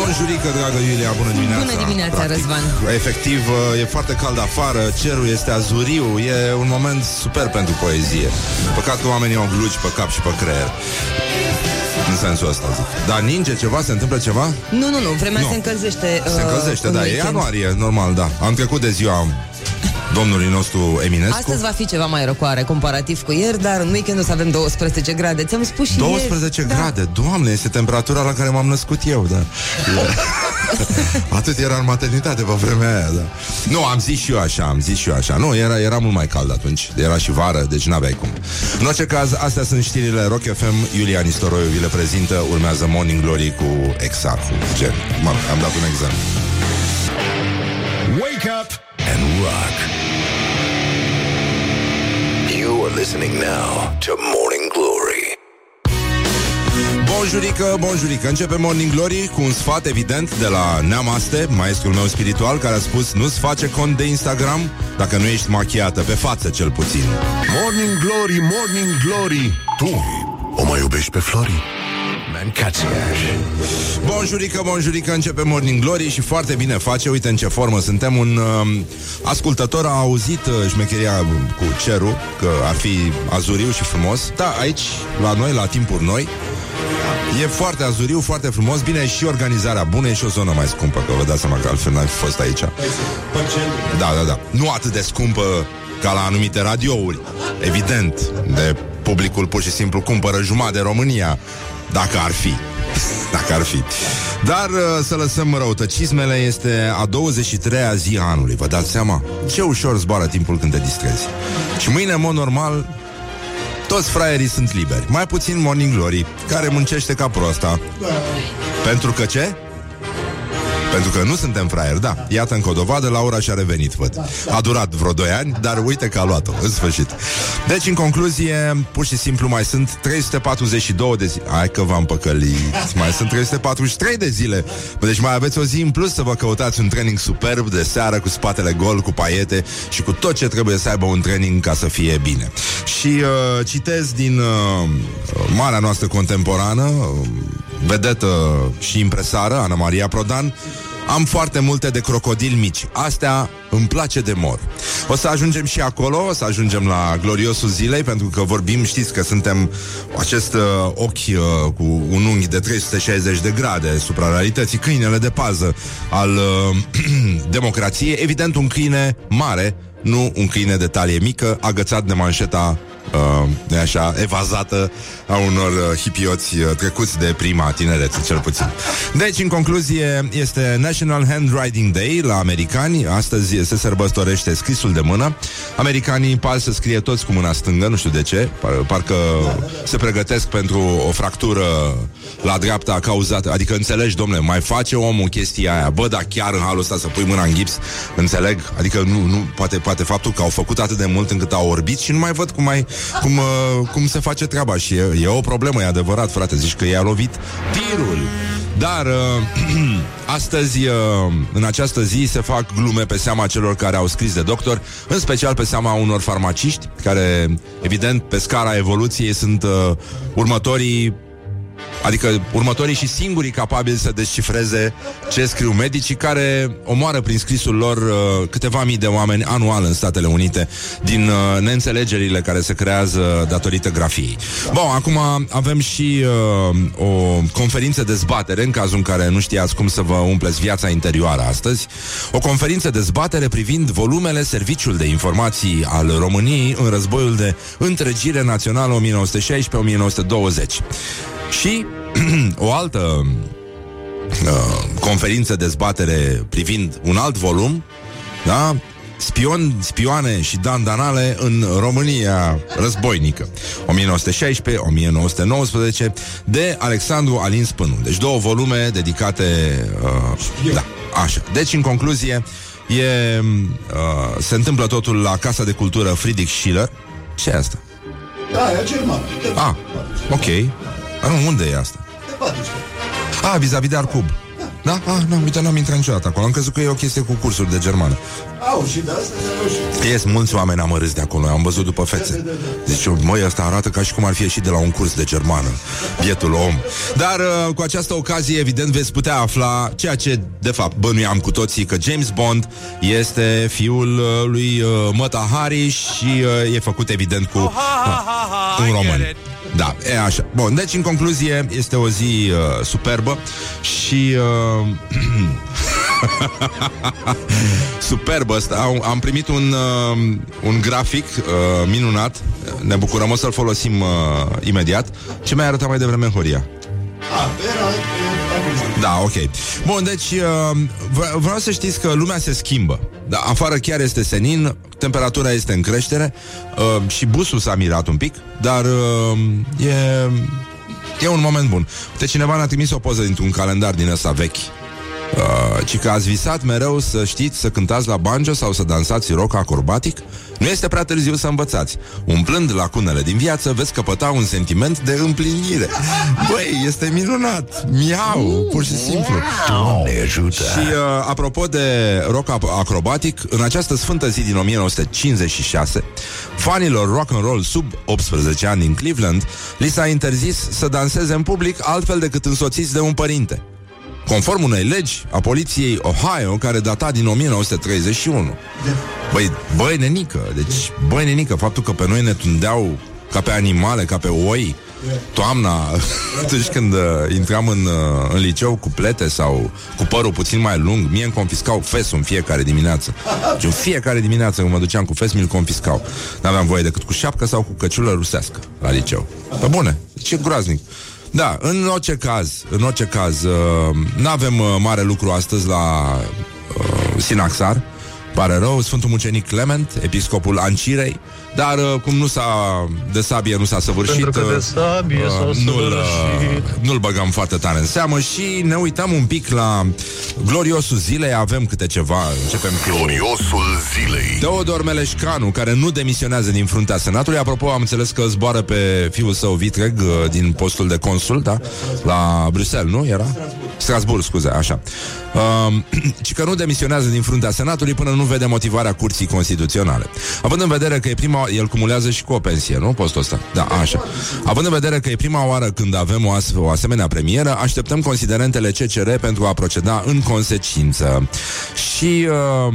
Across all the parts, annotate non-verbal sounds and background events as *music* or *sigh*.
Bonjurică, dragă Iulia, bună dimineața Bună dimineața, Practic, Răzvan Efectiv, e foarte cald afară Cerul este azuriu E un moment super pentru poezie Păcat că oamenii au gluci pe cap și pe creier în sensul ăsta zic. Dar ninge ceva? Se întâmplă ceva? Nu, nu, nu, vremea Nu. se încălzește Se uh, încălzește, în da, e weekend. ianuarie, normal, da Am trecut de ziua domnului nostru Eminescu Astăzi va fi ceva mai răcoare comparativ cu ieri, dar în weekend o să avem 12 grade. Ți-am spus și 12 ieri. grade, doamne, este temperatura la care m-am născut eu, da. *laughs* Atât era în maternitate pe vremea aia, da. Nu, am zis și eu așa, am zis și eu așa. Nu, era, era mult mai cald atunci, era și vară, deci n-aveai cum. În orice caz, astea sunt știrile Rock FM, Iulia Nistoroiu vi le prezintă, urmează Morning Glory cu Exarhu. Gen, mă, am dat un exemplu. Wake up And rock. You are listening now to Morning Glory. Bonjurică, bonjurică. Începe Morning Glory cu un sfat evident De la Neamaste, maestrul meu spiritual Care a spus, nu-ți face cont de Instagram Dacă nu ești machiată, pe față cel puțin. Morning Glory, Morning Glory. Tu o mai iubești pe Flori? Mancațiaș Bonjurică, bonjurică, începe Morning Glory Și foarte bine face, uite în ce formă suntem. Un uh, ascultător a auzit uh, Șmecheria cu cerul Că ar fi azuriu și frumos. Da, aici, la noi, la timpuri noi E foarte azuriu, foarte frumos. Bine, e și organizarea bună, e și o zonă mai scumpă Că vă dați seama că altfel n-ai fi fost aici. Da, da, da. Nu atât de scumpă ca la anumite radiouri Evident De publicul pur și simplu cumpără jumătate de România Dacă ar fi. Dacă ar fi. Dar uh, să lăsăm răutăcismele Este a 23-a zi a anului. Vă dați seama? Ce ușor zboară timpul când te distrezi. Și mâine, în mod normal toți fraierii sunt liberi. Mai puțin Morning Glory Care muncește ca prosta Pentru că ce? Pentru că nu suntem fraieri, da. Iată încă o dovadă, Laura și-a revenit, văd. A durat vreo 2 ani, dar uite că a luat-o În sfârșit. Deci, în concluzie, pur și simplu mai sunt 342 de zile Hai că v-am păcălit. Mai sunt 343 de zile. Deci mai aveți o zi în plus să vă căutați un training superb De seară, cu spatele gol, cu paiete Și cu tot ce trebuie să aibă un training Ca să fie bine. Și uh, citez din uh, Marea noastră contemporană uh, Vedetă și impresară Ana Maria Prodan am foarte multe de crocodili mici. Astea îmi place de mor. O să ajungem și acolo, o să ajungem la gloriosul zilei, pentru că vorbim, știți că suntem acest uh, ochi uh, cu un unghi de 360 de grade supra realității, câinele de pază al uh, *clears throat* democrației. Evident, un câine mare, nu un câine de talie mică, agățat de manșeta uh, nu așa, evazată a unor uh, hipioți uh, trecuți de prima tinerețe, cel puțin. Deci, în concluzie, este National Handwriting Day la americani. Astăzi se sărbătorește scrisul de mână. Americanii par să scrie toți cu mâna stângă, nu știu de ce, par, parcă se pregătesc pentru o fractură la dreapta cauzată. Adică înțelegi, domnule, mai face omul chestia aia. Bă, dar chiar în halul ăsta să pui mâna în gips, înțeleg? Adică nu, nu poate, poate faptul că au făcut atât de mult încât au orbit și nu mai văd cum mai cum, uh, cum se face treaba și e, e o problemă, e adevărat, frate, zici că i-a lovit tirul. Dar uh, *clears throat* astăzi, uh, în această zi, se fac glume pe seama celor care au scris de doctor, în special pe seama unor farmaciști, care, evident, pe scara evoluției sunt uh, următorii Adică următorii și singurii capabili să descifreze ce scriu medicii care omoară prin scrisul lor uh, câteva mii de oameni anual în Statele Unite din uh, neînțelegerile care se creează datorită grafiei. Bun, acum avem și uh, o conferință de zbatere în cazul în care nu știați cum să vă umpleți viața interioară astăzi. O conferință de zbatere privind volumele Serviciul de Informații al României în războiul de întregire națională 1916-1920. Și *clears throat* o altă uh, conferință de zbatere privind un alt volum, da? Spion, spioane și dandanale în România războinică 1916-1919 de Alexandru Alin Spânu Deci două volume dedicate uh, Da, așa Deci în concluzie e, uh, Se întâmplă totul la Casa de Cultură Friedrich Schiller Ce e asta? Da, e german. Ah, ok Dar nu, unde e asta? Ah, vis-a-vis de Arcub. Da? Ah, nu, uite, n-am intrat niciodată acolo. Am crezut că e o chestie cu cursuri de germană. Au, și de asta și... Ies mulți oameni amărâți de acolo, am văzut după fețe. Deci, măi, ăsta arată ca și cum ar fi ieșit de la un curs de germană. Bietul om. Dar uh, cu această ocazie, evident, veți putea afla ceea ce, de fapt, bănuiam cu toții, că James Bond este fiul uh, lui uh, Măta Hari și uh, e făcut, evident, cu uh, un român. Da, e așa. Bun, deci, în concluzie, este o zi uh, superbă și... Uh, *laughs* Superbă asta. Am, am primit un, uh, un grafic uh, minunat. Ne bucurăm, o să-l folosim uh, imediat. Ce mai arăta mai devreme Horia? A, era... acum. Da, ok. Bun, deci uh, v- vreau să știți că lumea se schimbă. Da, afară chiar este senin, temperatura este în creștere uh, și busul s-a mirat un pic, dar uh, e, e un moment bun. Uite, cineva ne-a trimis o poză dintr-un calendar din ăsta vechi. Uh, ci că ați visat mereu să știți să cântați la banjo sau să dansați rock acrobatic? Nu este prea târziu să învățați. Umplând lacunele din viață, veți căpăta un sentiment de împlinire. Băi, este minunat! Miau! Pur și simplu. Doamne ajută! Și uh, apropo de rock ap- acrobatic, în această sfântă zi din 1956, fanilor rock and roll sub 18 ani din Cleveland li s-a interzis să danseze în public altfel decât însoțiți de un părinte. Conform unei legi a poliției Ohio, care data din 1931. Băi, băi, nenică, deci, băi, nenică, faptul că pe noi ne tundeau ca pe animale, ca pe oi, toamna, *laughs* atunci când uh, intram în, uh, în liceu cu plete sau cu părul puțin mai lung, mie îmi confiscau fesul în fiecare dimineață. Deci în fiecare dimineață când mă duceam cu fes, mi-l confiscau. N-aveam voie decât cu șapcă sau cu căciulă rusească la liceu. Pe bune, ce groaznic. Da, în orice caz, în orice caz, uh, n-avem uh, mare lucru astăzi la uh, Sinaxar. Pare rău, Sfântul Mucenic Clement, episcopul Ancirei, dar uh, cum nu s-a de sabie nu s-a săvârșit, Pentru că de uh, sabie s-a nu-l, uh, săvârșit. nu-l băgăm foarte tare în seamă și ne uităm un pic la gloriosul zilei, avem câte ceva, începem cu Gloriosul zilei. Teodor Meleșcanu, care nu demisionează din fruntea Senatului. Apropo, am înțeles că zboară pe fiul său Vitreg uh, din postul de consul, da? La Bruxelles, nu? Era? Strasburg, scuze, așa. Um, *clears throat* ci că nu demisionează din fruntea Senatului până nu vede motivarea curții constituționale. Având în vedere că e prima... El cumulează și cu o pensie, nu? Postul ăsta. Da, așa. Având în vedere că e prima oară când avem o, as- o asemenea premieră, așteptăm considerentele CCR pentru a proceda în consecință. Și... Uh,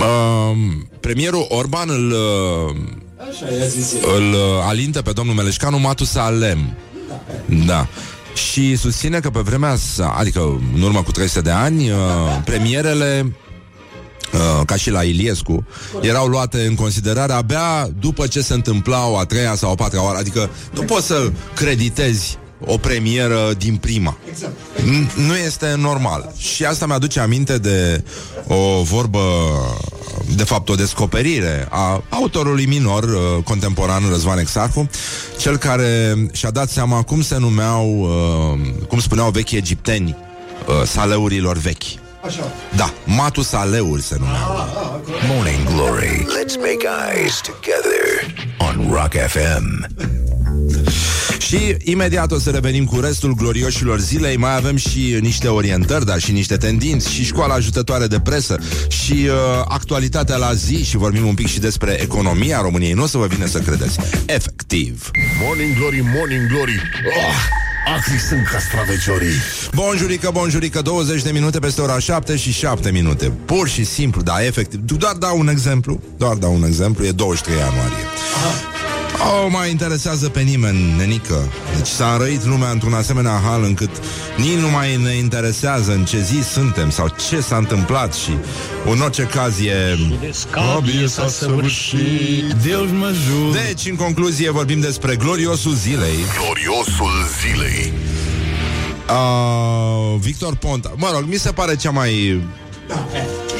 Uh, premierul Orban îl, uh, Așa i-a zis el. îl uh, alintă pe domnul Meleșcanu Matusalem. Da. Și susține că pe vremea sa, adică în urmă cu 300 de ani, uh, premierele Uh, ca și la Iliescu, erau luate în considerare abia după ce se întâmplau a treia sau a patra oară. Adică nu poți să creditezi o premieră din prima. Exact. N- Nu este normal. Și asta mi-aduce aminte de o vorbă, de fapt o descoperire a autorului minor uh, contemporan Răzvan Exarhu, cel care și-a dat seama cum se numeau, uh, cum spuneau vechi egipteni, uh, saleurilor vechi. Așa. Da, Matusaleuri se numeau. Morning Glory. Let's make eyes together on Rock FM. *laughs* Și imediat o să revenim cu restul glorioșilor zilei Mai avem și niște orientări, dar și niște tendinți Și școala ajutătoare de presă Și uh, actualitatea la zi Și vorbim un pic și despre economia României Nu o să vă vine să credeți Efectiv Morning Glory, Morning Glory. Oh, acri sunt castraveciorii. Bonjurică, bonjurică 20 de minute peste ora 7 și 7 minute. Pur și simplu, da, efectiv. Doar dau un exemplu. Doar dau un exemplu, e 23 ianuarie O, mai interesează pe nimeni, nenică. Deci s-a înrăit lumea într-un asemenea hal Încât nici nu mai ne interesează În ce zi suntem sau ce s-a întâmplat Și în orice caz e De scabie s-a săvârșit. Deus mă ajută. Deci, în concluzie, vorbim despre gloriosul zilei. Gloriosul zilei. uh, Victor Ponta. Mă rog, mi se pare cea mai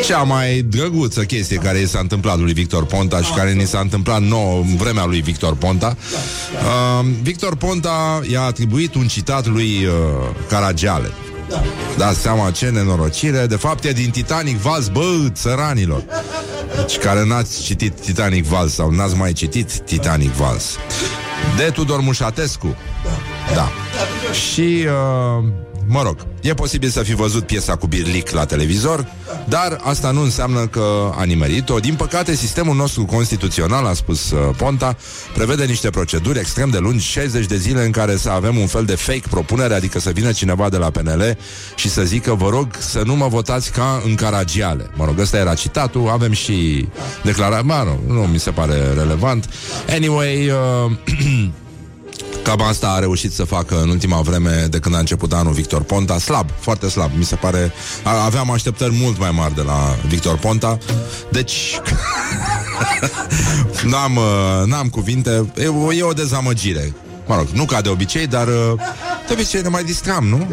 cea mai drăguță chestie care i s-a întâmplat lui Victor Ponta și care ni s-a întâmplat nouă în vremea lui Victor Ponta. Uh, Victor Ponta i-a atribuit un citat lui uh, Caragiale. Dați seama ce nenorocire. De fapt e din Titanic Vals Bă, țăranilor. Deci care n-ați citit Titanic Vals Sau n-ați mai citit Titanic Vals. De Tudor Mușatescu. Da. Și uh, mă rog, e posibil să fi văzut piesa cu birlic la televizor, dar asta nu înseamnă că a nimerit-o. Din păcate, sistemul nostru constituțional, a spus uh, Ponta, prevede niște proceduri extrem de lungi, 60 de zile în care să avem un fel de fake propunere, adică să vină cineva de la PNL și să zică, vă rog să nu mă votați ca în Caragiale. Mă rog, ăsta era citatul, avem și declararea, mă rog, nu mi se pare relevant. Anyway, uh, *clears throat* Cam asta a reușit să facă în ultima vreme de când a început anul Victor Ponta. Slab, foarte slab. Mi se pare... a- Aveam așteptări mult mai mari de la Victor Ponta. Deci... *laughs* n-am, uh, n-am cuvinte. E, o- e o dezamăgire. Mă rog, nu ca de obicei, dar uh, de obicei ne mai distram, nu?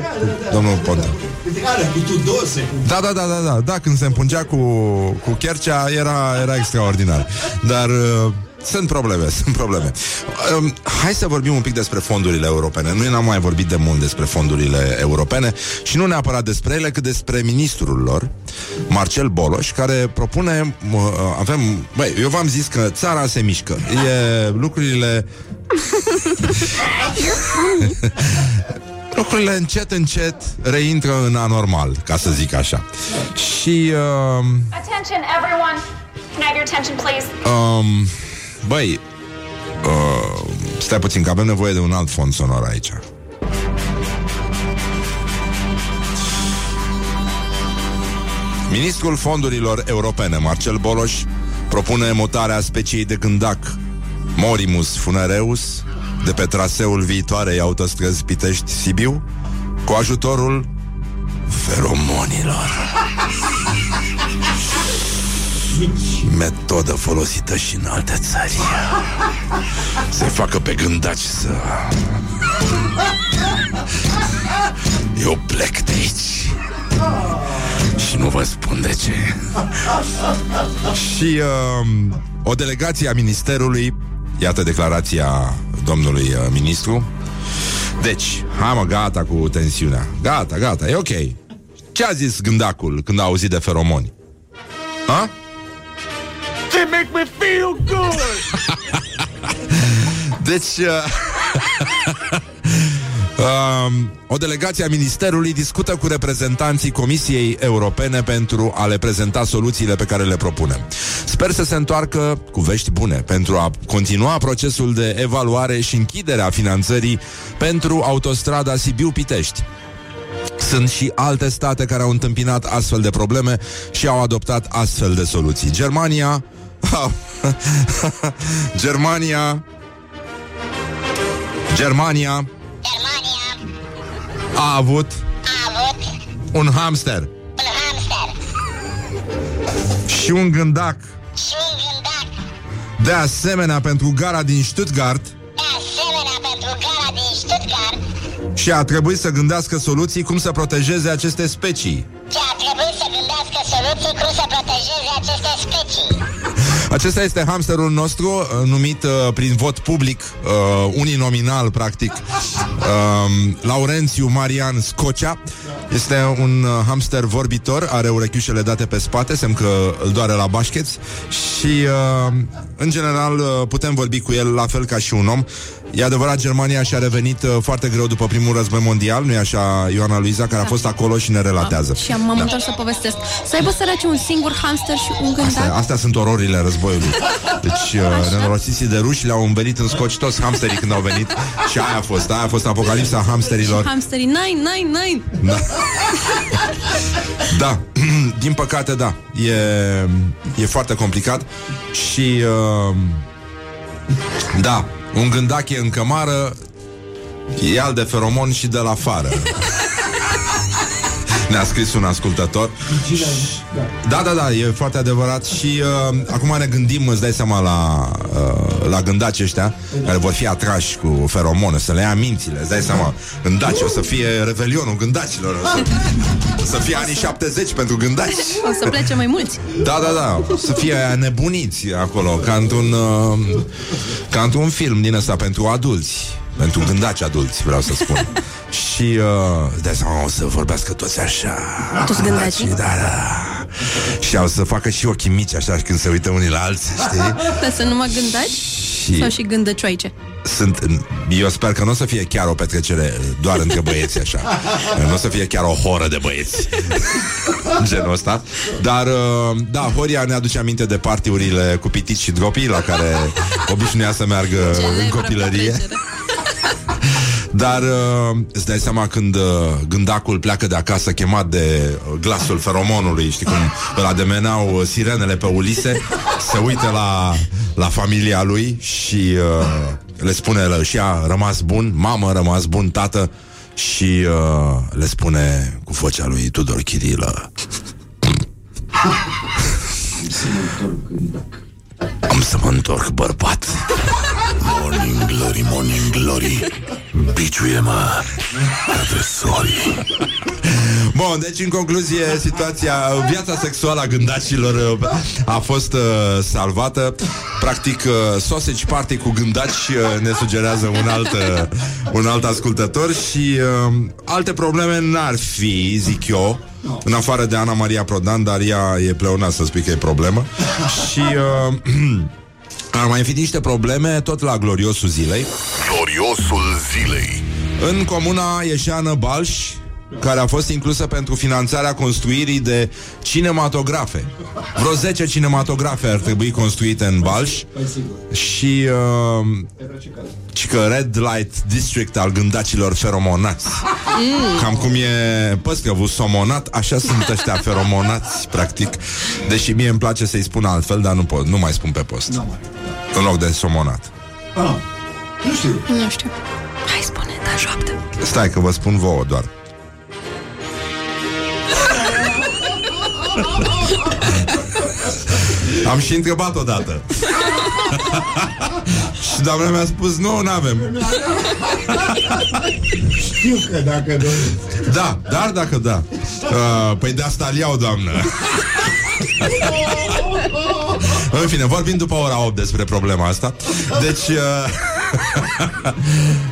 Domnul Ponta. Care, cu Tudose, cu... Da, da, da, da, da, da, când se împungea cu, cu Chercea era, era extraordinar. Dar uh, sunt probleme, *laughs* sunt probleme. Um, hai să vorbim un pic despre fondurile europene. Noi n-am mai vorbit de mult despre fondurile europene și nu neapărat despre ele, cât despre ministrul lor, Marcel Boloș, care propune, uh, avem, băi, eu v-am zis că țara se mișcă. E lucrurile *laughs* lucrurile încet, încet reintră în anormal, ca să zic așa. Și, uh, Attention, everyone. Can I have your attention, please? um, băi, uh, stai puțin, că avem nevoie de un alt fond sonor aici. Ministrul fondurilor europene, Marcel Boloș, propune mutarea speciei de gândac Morimus funereus de pe traseul viitoarei autostrăzi Pitești-Sibiu cu ajutorul feromonilor. *laughs* Metodă folosită și în alte țări. Se facă pe gândaci să... Eu plec de aici. Și nu vă spun de ce. Și uh, o delegație a ministerului, iată declarația domnului uh, ministru. Deci, hai mă, gata cu tensiunea. Gata, gata, e ok. Ce a zis gândacul când a auzit de feromoni? Ha? They make me feel good. Deci, uh, *laughs* um, o delegație a Ministerului discută cu reprezentanții Comisiei Europene pentru a le prezenta soluțiile pe care le propunem. Sper să se întoarcă cu vești bune pentru a continua procesul de evaluare și închiderea finanțării pentru autostrada Sibiu-Pitești. Sunt și alte state care au întâmpinat astfel de probleme și au adoptat astfel de soluții. Germania... Germania... Germania Germania a avut a avut un hamster un hamster și un gândac. și un gândac. De asemenea, pentru gara din Stuttgart De asemenea, pentru gara din Stuttgart, și a trebuit să gândească soluții cum să protejeze aceste specii. ce a trebuit să gândească soluții cum să protejeze aceste specii. Acesta este hamsterul nostru, uh, numit uh, prin vot public, uh, uninominal, practic, uh, Laurențiu Marian Scocea. Este un uh, hamster vorbitor, are urechiușele date pe spate, semn că îl doare la bașcheți și, uh, în general, uh, putem vorbi cu el la fel ca și un om. E adevărat, Germania și-a revenit uh, foarte greu după primul război mondial, nu-i așa, Ioana Luiza, care a fost acolo și ne relatează. Și am, m-am Da. întors să povestesc. Să aibă săraci un singur hamster și un Astea, gândac. astea sunt ororile războiului. Deci, uh, nenorociții de ruși le-au învelit în scoci toți hamsterii când au venit și aia a fost, aia a fost apocalipsa hamsterilor. Hamsterii, nine, nine, nine. Da. da, *clears throat* din păcate, da. E, e foarte complicat și uh, da, un gândac e în cămară, e al de feromon și de la fară. *laughs* Ne-a scris un ascultător. Da, da, da, e foarte adevărat Și uh, acum ne gândim, îți dai seama La, uh, la gândaci ăștia Care vor fi atrași cu feromone Să le ia mințile, îți dai seama. Gândaci, o să fie revelionul gândacilor O să, o să fie anii 70 pentru gândaci. O să plece mai mulți. da, da, da, o să fie aia nebuniți acolo, ca într-un, uh, ca într-un film din ăsta pentru adulți, pentru gândaci adulți, vreau să spun. *laughs* Și uh, de seama o să vorbească toți așa. Toți gândacii? Da, da. Și o să facă și ochii mici așa când se uită unii la alții, știi? *laughs* Dar să nu mă gândaci? Și Sau și gândăcioaice. sunt, eu sper că nu o să fie chiar o petrecere doar între băieți așa. Nu o să fie chiar o horă de băieți. *laughs* Genul ăsta. Dar, uh, da, Horia ne aduce aminte de partiurile cu pitici și dropii la care obișnuia să meargă în Celebră copilărie. petrecere. Dar uh, îți dai seama când uh, gândacul pleacă de acasă chemat de uh, glasul feromonului, știi cum îl ademenau uh, sirenele pe Ulise, se uită la, la familia lui și uh, le spune "Lă, și a rămas bun, mamă rămas bun, tată și uh, le spune cu vocea lui Tudor Chirilă. Am să mă întorc bărbat *laughs* Morning glory, morning glory Biciuie-mă Adresorii Bun, deci în concluzie situația, viața sexuală a gândacilor uh, a fost uh, salvată. Practic, uh, Sausage Party cu gândaci uh, ne sugerează un alt, uh, un alt ascultător și uh, alte probleme n-ar fi, zic eu, în afară de Ana Maria Prodan, dar ea e pleona să spui că e problemă. Și uh, *clears throat* ar mai fi niște probleme tot la gloriosul zilei. Gloriosul zilei În comuna Ieșeană Balș, care a fost inclusă pentru finanțarea construirii de cinematografe. Vreo 10 cinematografe ar trebui construite în Balș și uh, și că Red Light District al gândacilor feromonați. Cam cum e păscăvul somonat, așa sunt ăștia feromonați, practic. Deși mie îmi place să-i spun altfel, dar nu pot, nu mai spun pe post. În loc de somonat. Ah, nu știu. Nu știu. Hai, spune, da, șoaptă. Stai că vă spun vouă doar. Am și întrebat odată. și doamna mi-a spus, nu, nu avem. Știu că dacă doriți. Da, dar dacă da. Uh, păi de asta îl iau, doamnă. În fine, vorbim după ora 8 despre problema asta. Deci, uh,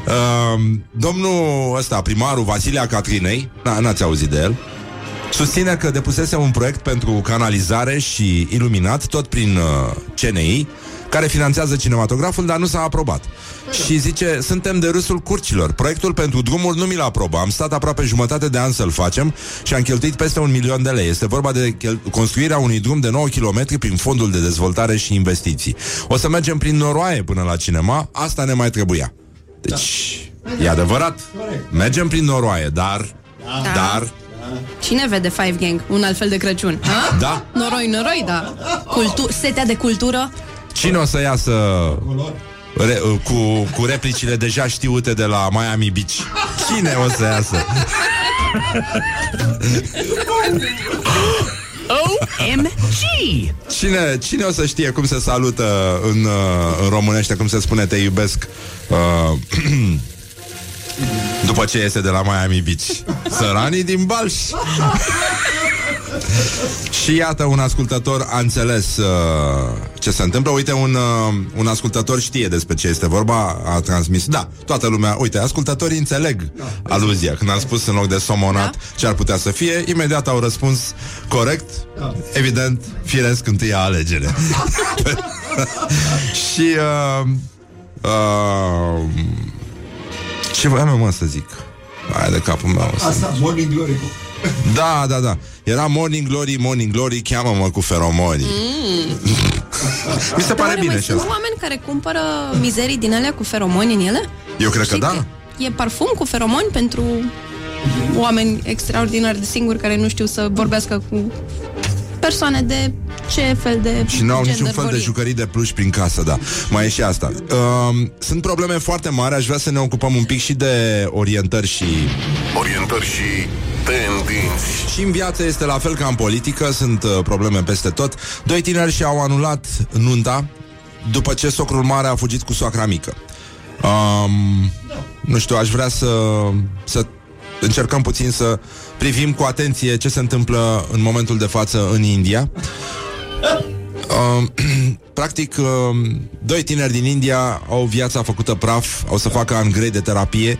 uh, *laughs* domnul ăsta, primarul Vasilia Catrinei, n- n-ați auzit de el, susține că depusese un proiect pentru canalizare și iluminat, tot prin uh, CNI, care finanțează cinematograful, dar nu s-a aprobat. Și zice, suntem de râsul curcilor. Proiectul pentru drumuri nu mi l-a aprobat. Am stat aproape jumătate de an să-l facem și am cheltuit peste un milion de lei. Este vorba de chel- construirea unui drum de 9 km prin fondul de dezvoltare și investiții. O să mergem prin noroaie până la cinema, asta ne mai trebuia. Deci, e adevărat. Mergem prin noroaie, dar... Da. Dar... Cine vede Five Gang? Un alt fel de Crăciun. Ha? Da. Noroi, noroi, da. Cultu- setea de cultură. Cine o să iasă re, cu, cu replicile deja știute de la Miami Beach? Cine o să iasă? OMG! Cine, cine o să știe cum se salută în, uh, în românește, cum se spune te iubesc uh, *clears throat* după ce iese de la Miami Beach? Săranii din Balș. Și iată, un ascultător a înțeles uh, ce se întâmplă. Uite, un, uh, un ascultător știe despre ce este vorba, a transmis. Da, toată lumea, uite, ascultătorii înțeleg aluzia. Când am spus în loc de somonat Da. ce ar putea să fie, imediat au răspuns corect. Evident, firesc întâia alegere. *laughs* *laughs* Și uh, uh, ce voiam eu, mă, să zic? Hai de capul meu. să- Asta, Morning Glory cu... da, da, da. Era Morning Glory, Morning Glory, cheamă-mă cu feromoni. *laughs* Mi se pare Oare bine mai și sunt asta. oameni care cumpără mizerii din alea cu feromoni în ele? Eu cred că Știi da. E parfum cu feromoni pentru oameni extraordinar de singuri care nu știu să vorbească cu persoane de ce fel de Și n-au gender niciun fel vor de ei. jucării de pluș prin casă, da. Mai e și asta. Um, sunt probleme foarte mari, aș vrea să ne ocupăm un pic și de orientări și... Orientări și tendinți Și în viață este la fel ca în politică, sunt uh, probleme peste tot. Doi tineri și-au anulat nunta după ce socrul mare a fugit cu soacra mică. Um, nu știu, aș vrea să, să încercăm puțin să privim cu atenție ce se întâmplă în momentul de față în India. Uh, *clears throat* practic, uh, doi tineri din India au viața făcută praf, au să facă ani grei de terapie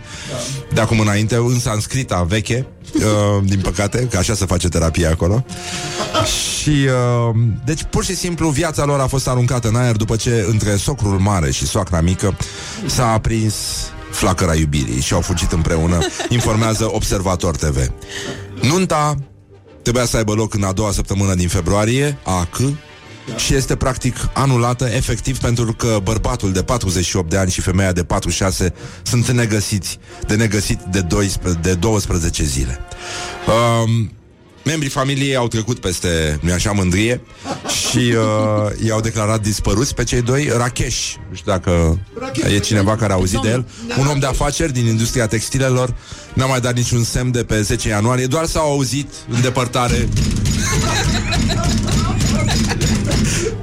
de acum înainte, în sanscrita veche, uh, din păcate, că așa se face terapie acolo. Și, uh, deci, pur și simplu, viața lor a fost aruncată în aer după ce între socrul mare și soacra mică s-a aprins flacăra iubirii și au fugit împreună, *laughs* informează Observator TV. Nunta trebuia să aibă loc în a doua săptămână din februarie, a C, și este practic anulată efectiv pentru că bărbatul de 48 de ani și femeia de 46 sunt negăsiți, de negăsit de 12, de 12 zile. Um, Membrii familiei au trecut peste, nu așa, mândrie și uh, i-au declarat dispăruți pe cei doi. Rakesh, nu știu dacă Rakesh, e cineva care a auzit de el, un om de afaceri din industria textilelor, n-a mai dat niciun semn de pe 10 ianuarie, doar s-au auzit în depărtare.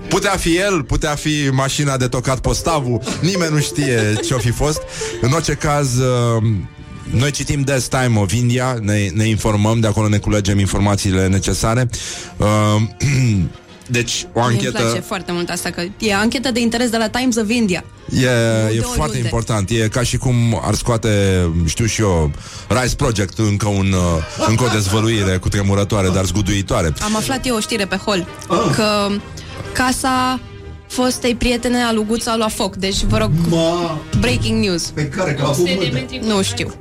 Putea fi el, putea fi mașina de tocat postavul, nimeni nu știe ce-o fi fost. În orice caz, uh, noi citim des Time of India, ne, ne informăm, de acolo ne culegem informațiile necesare. Uh, *clears throat* deci, o anchetă... Îmi place foarte mult asta, că e anchetă de interes de la Times of India. E, e foarte important. E ca și cum ar scoate, știu și eu, Rice Project încă, un, uh, încă o dezvăluire cu tremurătoare, dar zguduitoare. Am aflat eu o știre pe hol, că casa fostei prietene a lui Guța la foc. Deci, vă rog, Ma, breaking news. pe care ca acum Nu știu.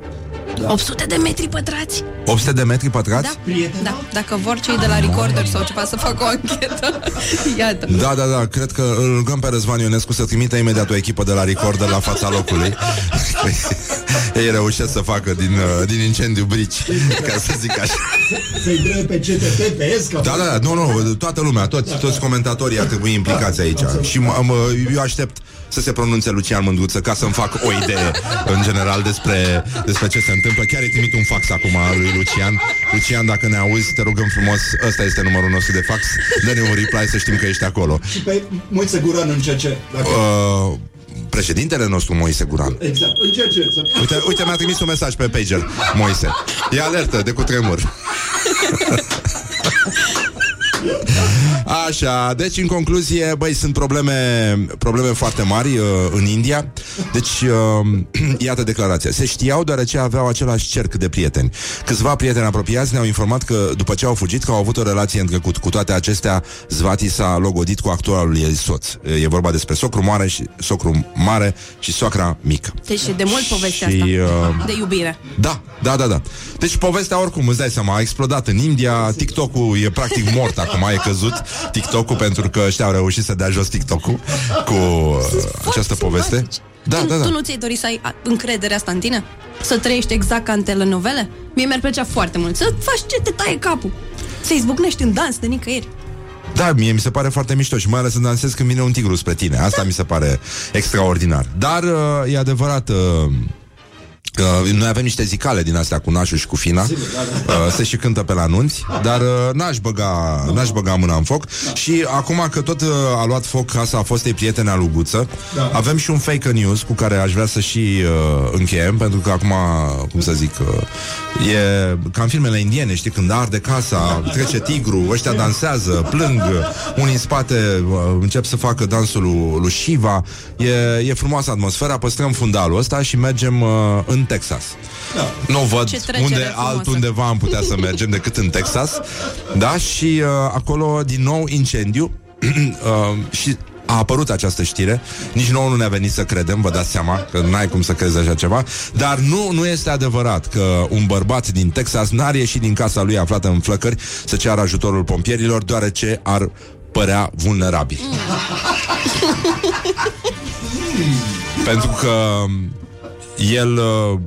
800 de metri pătrați? 800 de metri pătrați? Da, da. Dacă vor cei de la Recorder sau ceva să facă o anchetă, *laughs* iată. Da, da, da, cred că îl rugăm pe Răzvan Ionescu să trimite imediat o echipă de la Recorder la fața locului. *laughs* Ei reușesc să facă din, uh, din incendiu brici, *laughs* ca să zic așa. Să-i dă pe CTP, pe ESCA. Da, da, da, nu, nu, toată lumea, toți, toți comentatorii ar trebui implicați aici. Și mă, mă, eu aștept să se pronunțe Lucian Mândruță ca să-mi fac o idee în general despre, despre ce se întâmplă. Chiar îi trimit un fax acum lui Lucian. Lucian, dacă ne auzi, te rugăm frumos, ăsta este numărul nostru de fax. Dă-ne un reply să știm că ești acolo. Și pe Moise Guran în CC. Dacă... Uh, președintele nostru, Moise Guran. Exact, în CC. Să... Uite, uite, mi-a trimis un mesaj pe pager, Moise. E alertă de cutremur. *laughs* Așa, deci în concluzie, băi, sunt probleme, probleme foarte mari uh, în India. Deci, uh, *clears throat* iată declarația. Se știau deoarece aveau același cerc de prieteni. Câțiva prieteni apropiați ne-au informat că după ce au fugit, că au avut o relație în trecut. Cu toate acestea, Zvati s-a logodit cu actualul ei soț. E vorba despre socru mare și socru mare și soacra mică. Deci e de mult povestea Și, asta. uh, De iubire. Da, da, da, da. Deci povestea oricum, îți dai seama, a explodat în India, TikTok-ul e practic mort acum, e căzut TikTok-ul pentru că ăștia au reușit să dea jos TikTok-ul cu uh, această poveste. Da, tu, da, da. tu nu ți-ai dorit să ai a, încrederea asta în tine? Să trăiești exact ca în telenovele? Mie mi-ar plăcea foarte mult să faci ce te taie capul. Să izbucnești în dans de nicăieri. Da, mie mi se pare foarte mișto și mai ales să dansez când vine un tigru spre tine. Asta mi se pare extraordinar. Dar uh, e adevărat... Uh, Uh, noi avem niște zicale din astea cu Nașu și cu Fina. Uh, Se și cântă pe la nunți Dar uh, n-aș băga, n-aș băga mâna în foc. Și acum că tot uh, a luat foc Casa a fostei prietene a lui Guță Avem și un fake news Cu care aș vrea să și uh, încheiem Pentru că acum, cum să zic uh, E ca în filmele indiene Știi, când arde casa, trece tigru Ăștia dansează, plâng Unii în spate uh, încep să facă dansul lui, lui Shiva. E, e frumoasă atmosfera Păstrăm fundalul ăsta și mergem uh, în Texas Da. Nu văd Ce trecere unde frumoasă. altundeva am putea să mergem decât în Texas. Da, și uh, acolo din nou incendiu *clears throat* uh, și a apărut această știre Nici nouă nu ne-a venit să credem Vă dați seama că n-ai cum să crezi așa ceva Dar nu, nu este adevărat Că un bărbat din Texas n-ar ieși din casa lui Aflată în flăcări Să ceară ajutorul pompierilor Deoarece ar părea vulnerabil Pentru că el uh,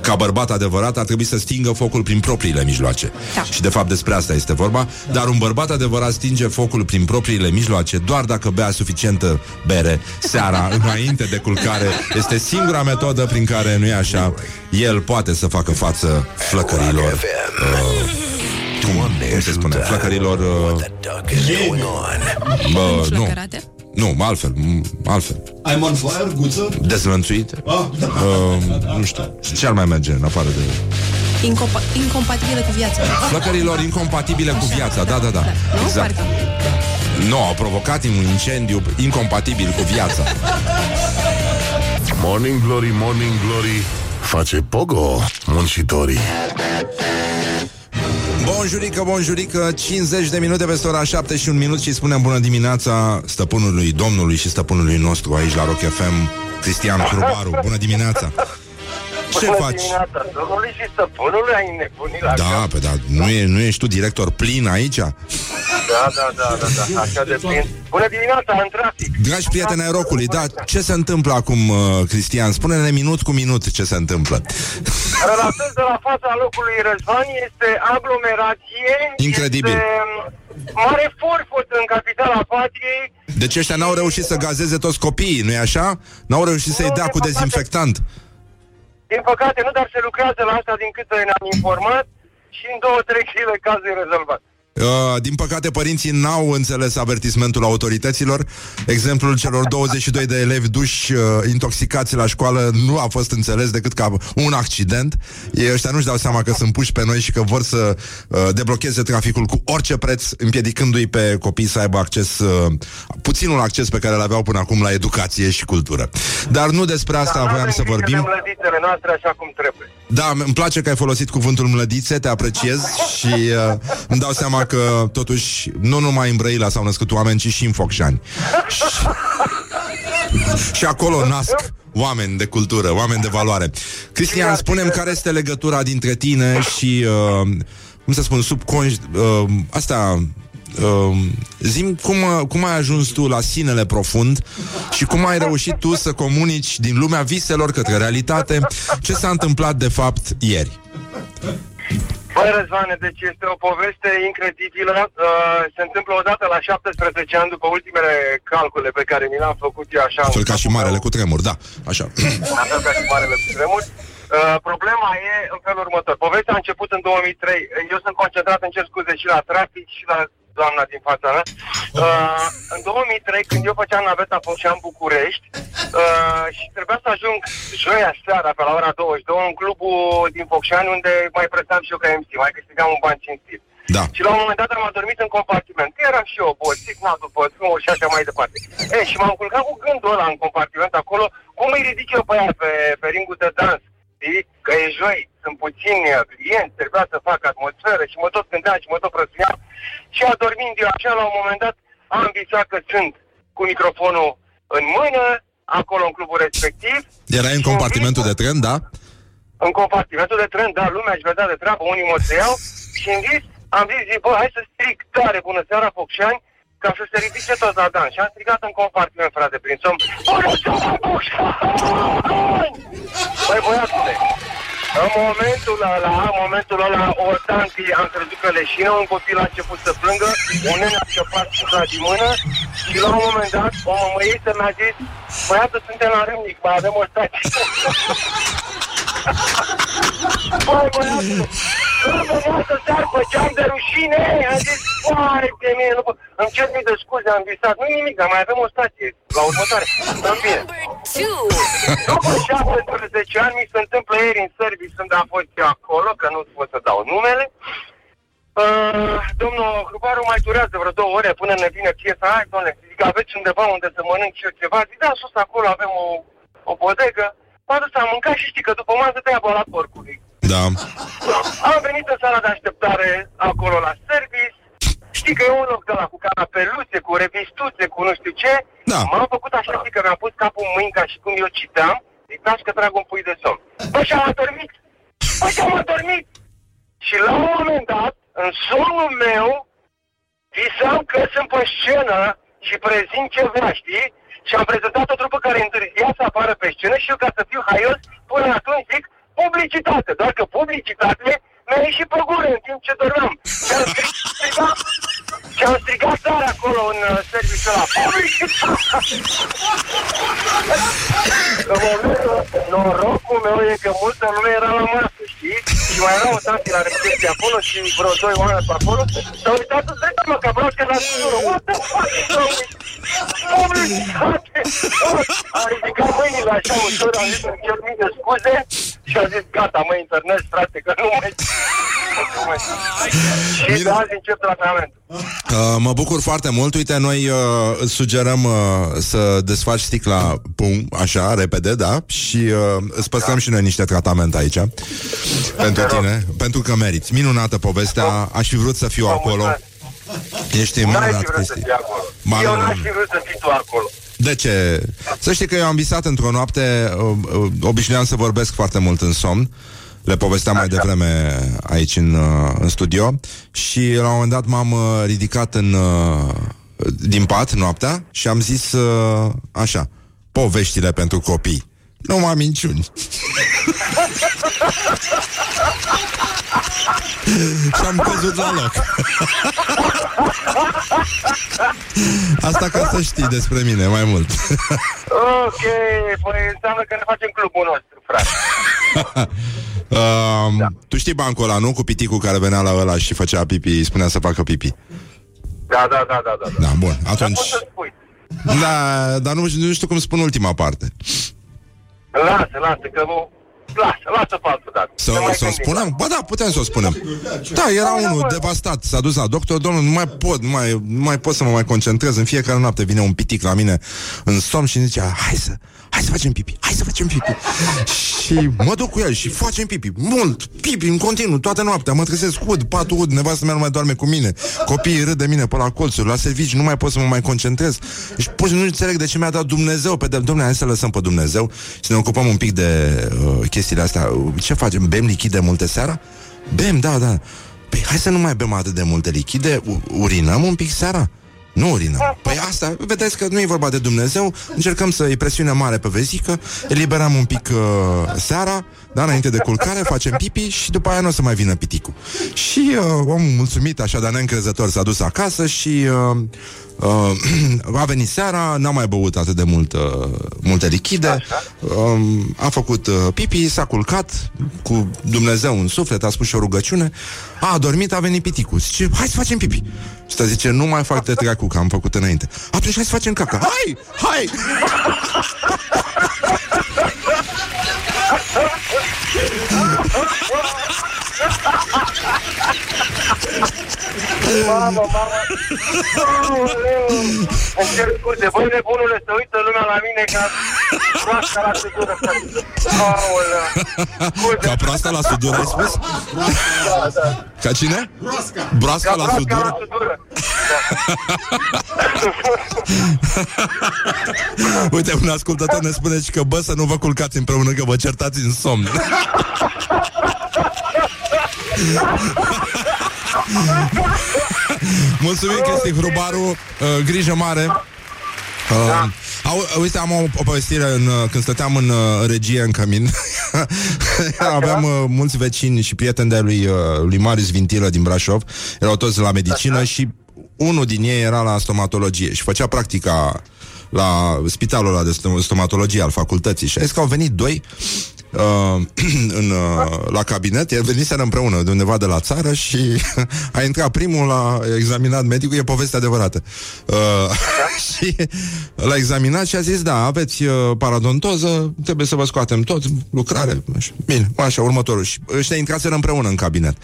ca bărbat adevărat ar trebui să stingă focul prin propriile mijloace. Da. Și de fapt despre asta este vorba. Dar un bărbat adevărat stinge focul prin propriile mijloace doar dacă bea suficientă bere seara, *laughs* înainte de culcare. Este singura metodă prin care, nu e așa, el poate să facă față flăcărilor. Uh, cum, cum se spune? Flăcărilor... Uh, bă, nu. Flăcărate? Nu, altfel, m- altfel. I'm on fire, guță? Dezlănțuite. Ah, da. Uh, nu știu. Ce ar mai merge în afară de... Incompa- incompatibile cu viața. Flăcărilor incompatibile cu viața, da, da, da. Nu? Exact. Parcă. Nu, au provocat un incendiu incompatibil cu viața. Morning Glory, Morning Glory Face pogo muncitorii Bonjurică, bonjurică, 50 de minute peste ora 7 și un minut și spunem bună dimineața stăpânului, domnului și stăpânului nostru aici la Rock FM, Cristian Curbaru. Bună dimineața! Ce Bună faci? dimineața, domnului și stăpânului ai nebunit la Da, cap. pe da, nu, e, nu ești tu director plin aici? da, da, da, da, da, așa de plin. Bună dimineața, în trafic. Dragi prieteni ai rocului, da, ce se întâmplă acum, uh, Cristian? Spune-ne minut cu minut ce se întâmplă. Relatez de la fața locului Răzvan, este aglomerație. Incredibil. Este mare forfot în capitala patriei. Deci ăștia n-au reușit să gazeze toți copiii, nu-i așa? N-au reușit să-i Nu, dea din cu păcate. dezinfectant. Din păcate, nu, dar se lucrează la asta din câte ne-am informat și în două, trei zile cazul e rezolvat. Uh, din păcate, părinții n-au înțeles avertismentul autorităților. Exemplul celor 22 de elevi duși uh, intoxicați la școală nu a fost înțeles decât ca un accident. Ei ăștia nu-și dau seama că sunt puși pe noi și că vor să uh, deblocheze traficul cu orice preț, împiedicându-i pe copii să aibă acces, uh, puținul acces pe care îl aveau până acum la educație și cultură. Dar nu despre asta Dar voiam n-avem să grijă vorbim. de mlădițele noastre așa cum trebuie. Da, îmi place că ai folosit cuvântul mlădițe, te apreciez și uh, îmi dau seama că totuși nu numai în Brăila s-au născut oameni, ci și în Focșani. Și, și acolo nasc oameni de cultură, oameni de valoare. Cristian, spunem care este legătura dintre tine și, uh, cum să spun, subconș... Uh, asta... Uh, zim cum, uh, cum ai ajuns tu la sinele profund și cum ai reușit tu să comunici din lumea viselor către realitate ce s-a întâmplat de fapt ieri. Băi, Răzvane, deci este o poveste incredibilă. Uh, se întâmplă odată la 17 ani după ultimele calcule pe care mi le-am făcut eu așa. La fel în ca și capul marele meu. cu tremur, da, așa. La fel ca și marele cu tremur. Uh, problema e în felul următor. Povestea a început în 2003. Eu sunt concentrat, în cer scuze, și la trafic și la doamna din fața mea. Uh, în 2003, când eu făceam naveta Făceam București uh, și trebuia să ajung joia seara pe la ora 22 în clubul din Focșani unde mai prestam și eu ca MC, mai câștigam un ban cinstit. Da. Și la un moment dat am adormit în compartiment. Că eram și eu obosit, na, după drum și așa mai departe. E, și m-am culcat cu gândul ăla în compartiment acolo, cum îi ridic eu pe ea pe, pe ringul de dans. Știi? Că e joi, sunt puțini uh, clienți, trebuia să fac atmosferă și mă tot gândeam și mă tot răsuneam. Și adormind eu așa, la un moment dat, am visat că sunt cu microfonul în mână, acolo în clubul respectiv. Erai în Și compartimentul vis- de tren, da? în compartimentul de tren, da, lumea își vedea de treabă, unii mă iau și în vis, am zis, zi, bă, hai să stric tare, bună seara, Focșani, ca să se ridice tot la dan. Și am strigat în compartiment, frate, prin somn, bună seara, Focșani! Băi, băiatule, în momentul ăla, în momentul ăla, o tanti am crezut că leșină, un copil a început să plângă, un nene a scăpat cifra din mână și la un moment dat, o mămăiță mi-a zis, băiatul, suntem la râmnic, mai avem o stație. *laughs* Băi, băiatul, nu venea să sar pe geam de rușine, am zis, foai de mine, nu pot. Îmi cer mii de scuze, am visat, nu nimic, dar mai avem o stație la următoare. În fine. După 17 ani mi se întâmplă ieri în service când am fost eu acolo, că nu pot să dau numele. Uh, domnul Hrubaru mai durează vreo două ore până ne vine piesa. Hai, doamne, zic, aveți undeva unde să mănânc și eu ceva? Zic, da, sus acolo avem o, o bodegă. M-a dus, am mâncat și știi că după masă te ia la porcului. Da. Am venit în sala de așteptare acolo la service. Știi că e un loc de la cu canapeluțe, cu revistuțe, cu nu știu ce. Da. M-am făcut așa, știi că mi-am pus capul în mâini ca și cum eu citeam. Zic, lași că trag un pui de somn. Bă, și am adormit. Bă, și am adormit. Și la un moment dat, în somnul meu, visam că sunt pe scenă și prezint ceva, știi? Și am prezentat o trupă care întârzia să apară pe scenă și eu, ca să fiu haios, până atunci zic publicitate. Doar că publicitate mi-a ieșit pe gură în timp ce dormeam. Și am strigat, și am strigat tare acolo în uh, serviciul ăla. Publicitate! În momentul, norocul meu e că multă lume era la masă. să știi, și mai era o tati la recepție acolo și vreo doi oameni pe acolo, s-au uitat să zic, mă, că vreau că la sună, what the fuck is wrong with Domnule, frate, a ridicat mâinile așa ușor, a zis, îmi cer mii de scuze și a zis, gata, mă, internet, frate, că nu mai... nu *laughs* mai- Și de azi încep tratamentul. Uh, mă bucur foarte mult. Uite, noi uh, îți sugerăm uh, să desfaci sticla pum, așa, repede, da? Și uh, îți păstrăm și noi niște tratament aici pentru Te rog. tine, pentru că meriți. Minunată povestea, aș fi vrut să fiu Vă acolo. mulțumesc. Ești N-ai fi minunat, vrut să Cristi. fii acolo. Ba, Eu nu, n-aș nu. fi vrut să fii tu acolo. De ce? Să știi că eu am visat într-o noapte, uh, uh, obișnuiam să vorbesc foarte mult în somn, le povesteam mai devreme aici în, uh, în studio și la un moment dat m-am uh, ridicat în, uh, din pat noaptea și am zis uh, așa, poveștile pentru copii. Numai minciuni. și am căzut la loc. Asta ca să știi despre mine mai mult. Ok, păi înseamnă că ne facem clubul nostru, frate. Uh, da. Tu știi bancul ăla, nu? Cu piticul care venea la ăla și făcea pipi, îi spunea să facă pipi. Da, da, da, da, da. Da, bun. Dar Atunci... poți să spui. Da, dar nu, nu știu cum spun ultima parte. Lasă, lasă, că nu... Lasă, lasă pe altă dată. Să, Ne mai să o gândim. spunem? Ba da, putem să o spunem. Da, era unul devastat, s-a dus la doctor, domnul, nu mai pot, nu mai, nu mai pot să mă mai concentrez. În fiecare noapte vine un pitic la mine în somn și îmi zicea, hai să, hai să facem pipi, hai să facem pipi. și mă duc cu el și facem pipi, mult, pipi în continuu, toată noaptea, mă trezesc ud, patul ud, nevastă mea nu mai doarme cu mine, copiii râd de mine pe la colțuri, la servici, nu mai pot să mă mai concentrez. Deci pur și nu înțeleg de ce mi-a dat Dumnezeu pe de domnule, hai să lăsăm pe Dumnezeu și să ne ocupăm un pic de uh, chestiile astea. Ce facem? Bem lichide multe seara? Bem, da, da. Păi hai să nu mai bem atât de multe lichide, u- urinăm un pic seara? Nu urinăm. Păi asta, vedeți că nu e vorba de Dumnezeu, încercăm să-i presiune mare pe vezică, eliberăm un pic uh, seara, da, înainte de culcare, facem pipi și după aia nu o să mai vină piticul. Și uh, omul mulțumit, așa, dar neîncrezător, s-a dus acasă și uh, uh, *clears throat* a venit seara, n-a mai băut atât de mult, uh, multe lichide, um, a făcut uh, pipi, s-a culcat cu Dumnezeu în suflet, a spus și o rugăciune, a adormit, a venit piticul. Zice, hai să facem pipi. Și ăsta zice, nu mai fac de treacu, că am făcut înainte. Atunci hai să facem caca. Hai, hai! *laughs* Mamă, mamă. Aoleu. Îmi cer scuze. Băi, nebunule, să uită lumea la mine ca proasta la sudură. Aoleu. Scuze. Ca proasta la sudură, ai spus? Da, da. Ca cine? Broasca. Broasca Ca la proasta sudură? la sudură. *laughs* Uite, un ascultător ne spune și că bă, să nu vă culcați împreună, că vă certați în somn. *laughs* *laughs* Mulțumim, Cristi Hrubaru, uh, grijă mare. Uh, au, uite, am o, o povestire în, uh, când stăteam în uh, regie în cămin. *laughs* Aveam uh, mulți vecini și prieteni de lui, uh, lui Marius Vintilă din Brașov. Erau toți la medicină și unul din ei era la stomatologie și făcea practica la spitalul ăla de stom- stomatologie al facultății. Și a zis că au venit doi uh, *clears throat* în, uh, la cabinet, el veniseră împreună de undeva de la țară și *laughs* a intrat primul, la examinat medicul, e povestea adevărată. Uh, *laughs* și l-a examinat și a zis, da, aveți uh, paradontoză, trebuie să vă scoatem tot, lucrare. Așa. Bine, așa, următorul. Și ăștia intraseră împreună în cabinet.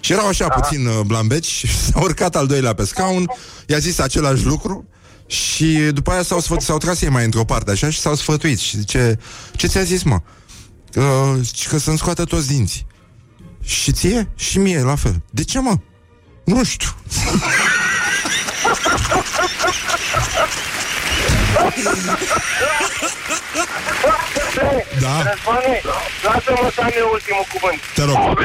Și erau așa puțin uh, blambeci și *laughs* s-a urcat al doilea pe scaun, i-a zis același lucru și după aia s-au, sfăt, s-au tras ei mai într-o parte așa și s-au sfătuit. Și zice, ce ți-a zis, mă? Uh, și că să-mi scoată toți dinții. Și ție? Și mie, la fel. De ce, mă? Nu știu. Da. Răzvane, lasă-mă să am eu ultimul cuvânt. Te rog.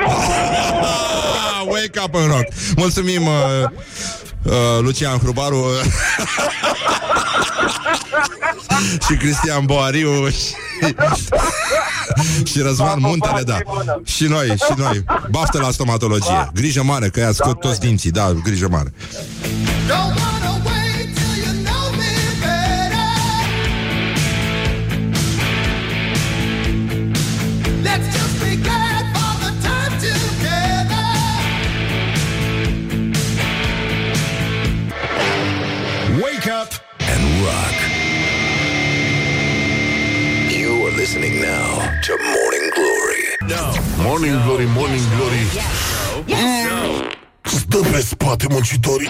Ah, wake up în rock. Mulțumim, uh, uh, Lucian Hrubaru *laughs* *laughs* și Cristian Boariu și, și Răzvan Muntele, da. Și noi, și noi. Baftă la stomatologie. Grijă mare, că ea scot toți dinții. Da, grijă mare. Don't pe spate muncitorii.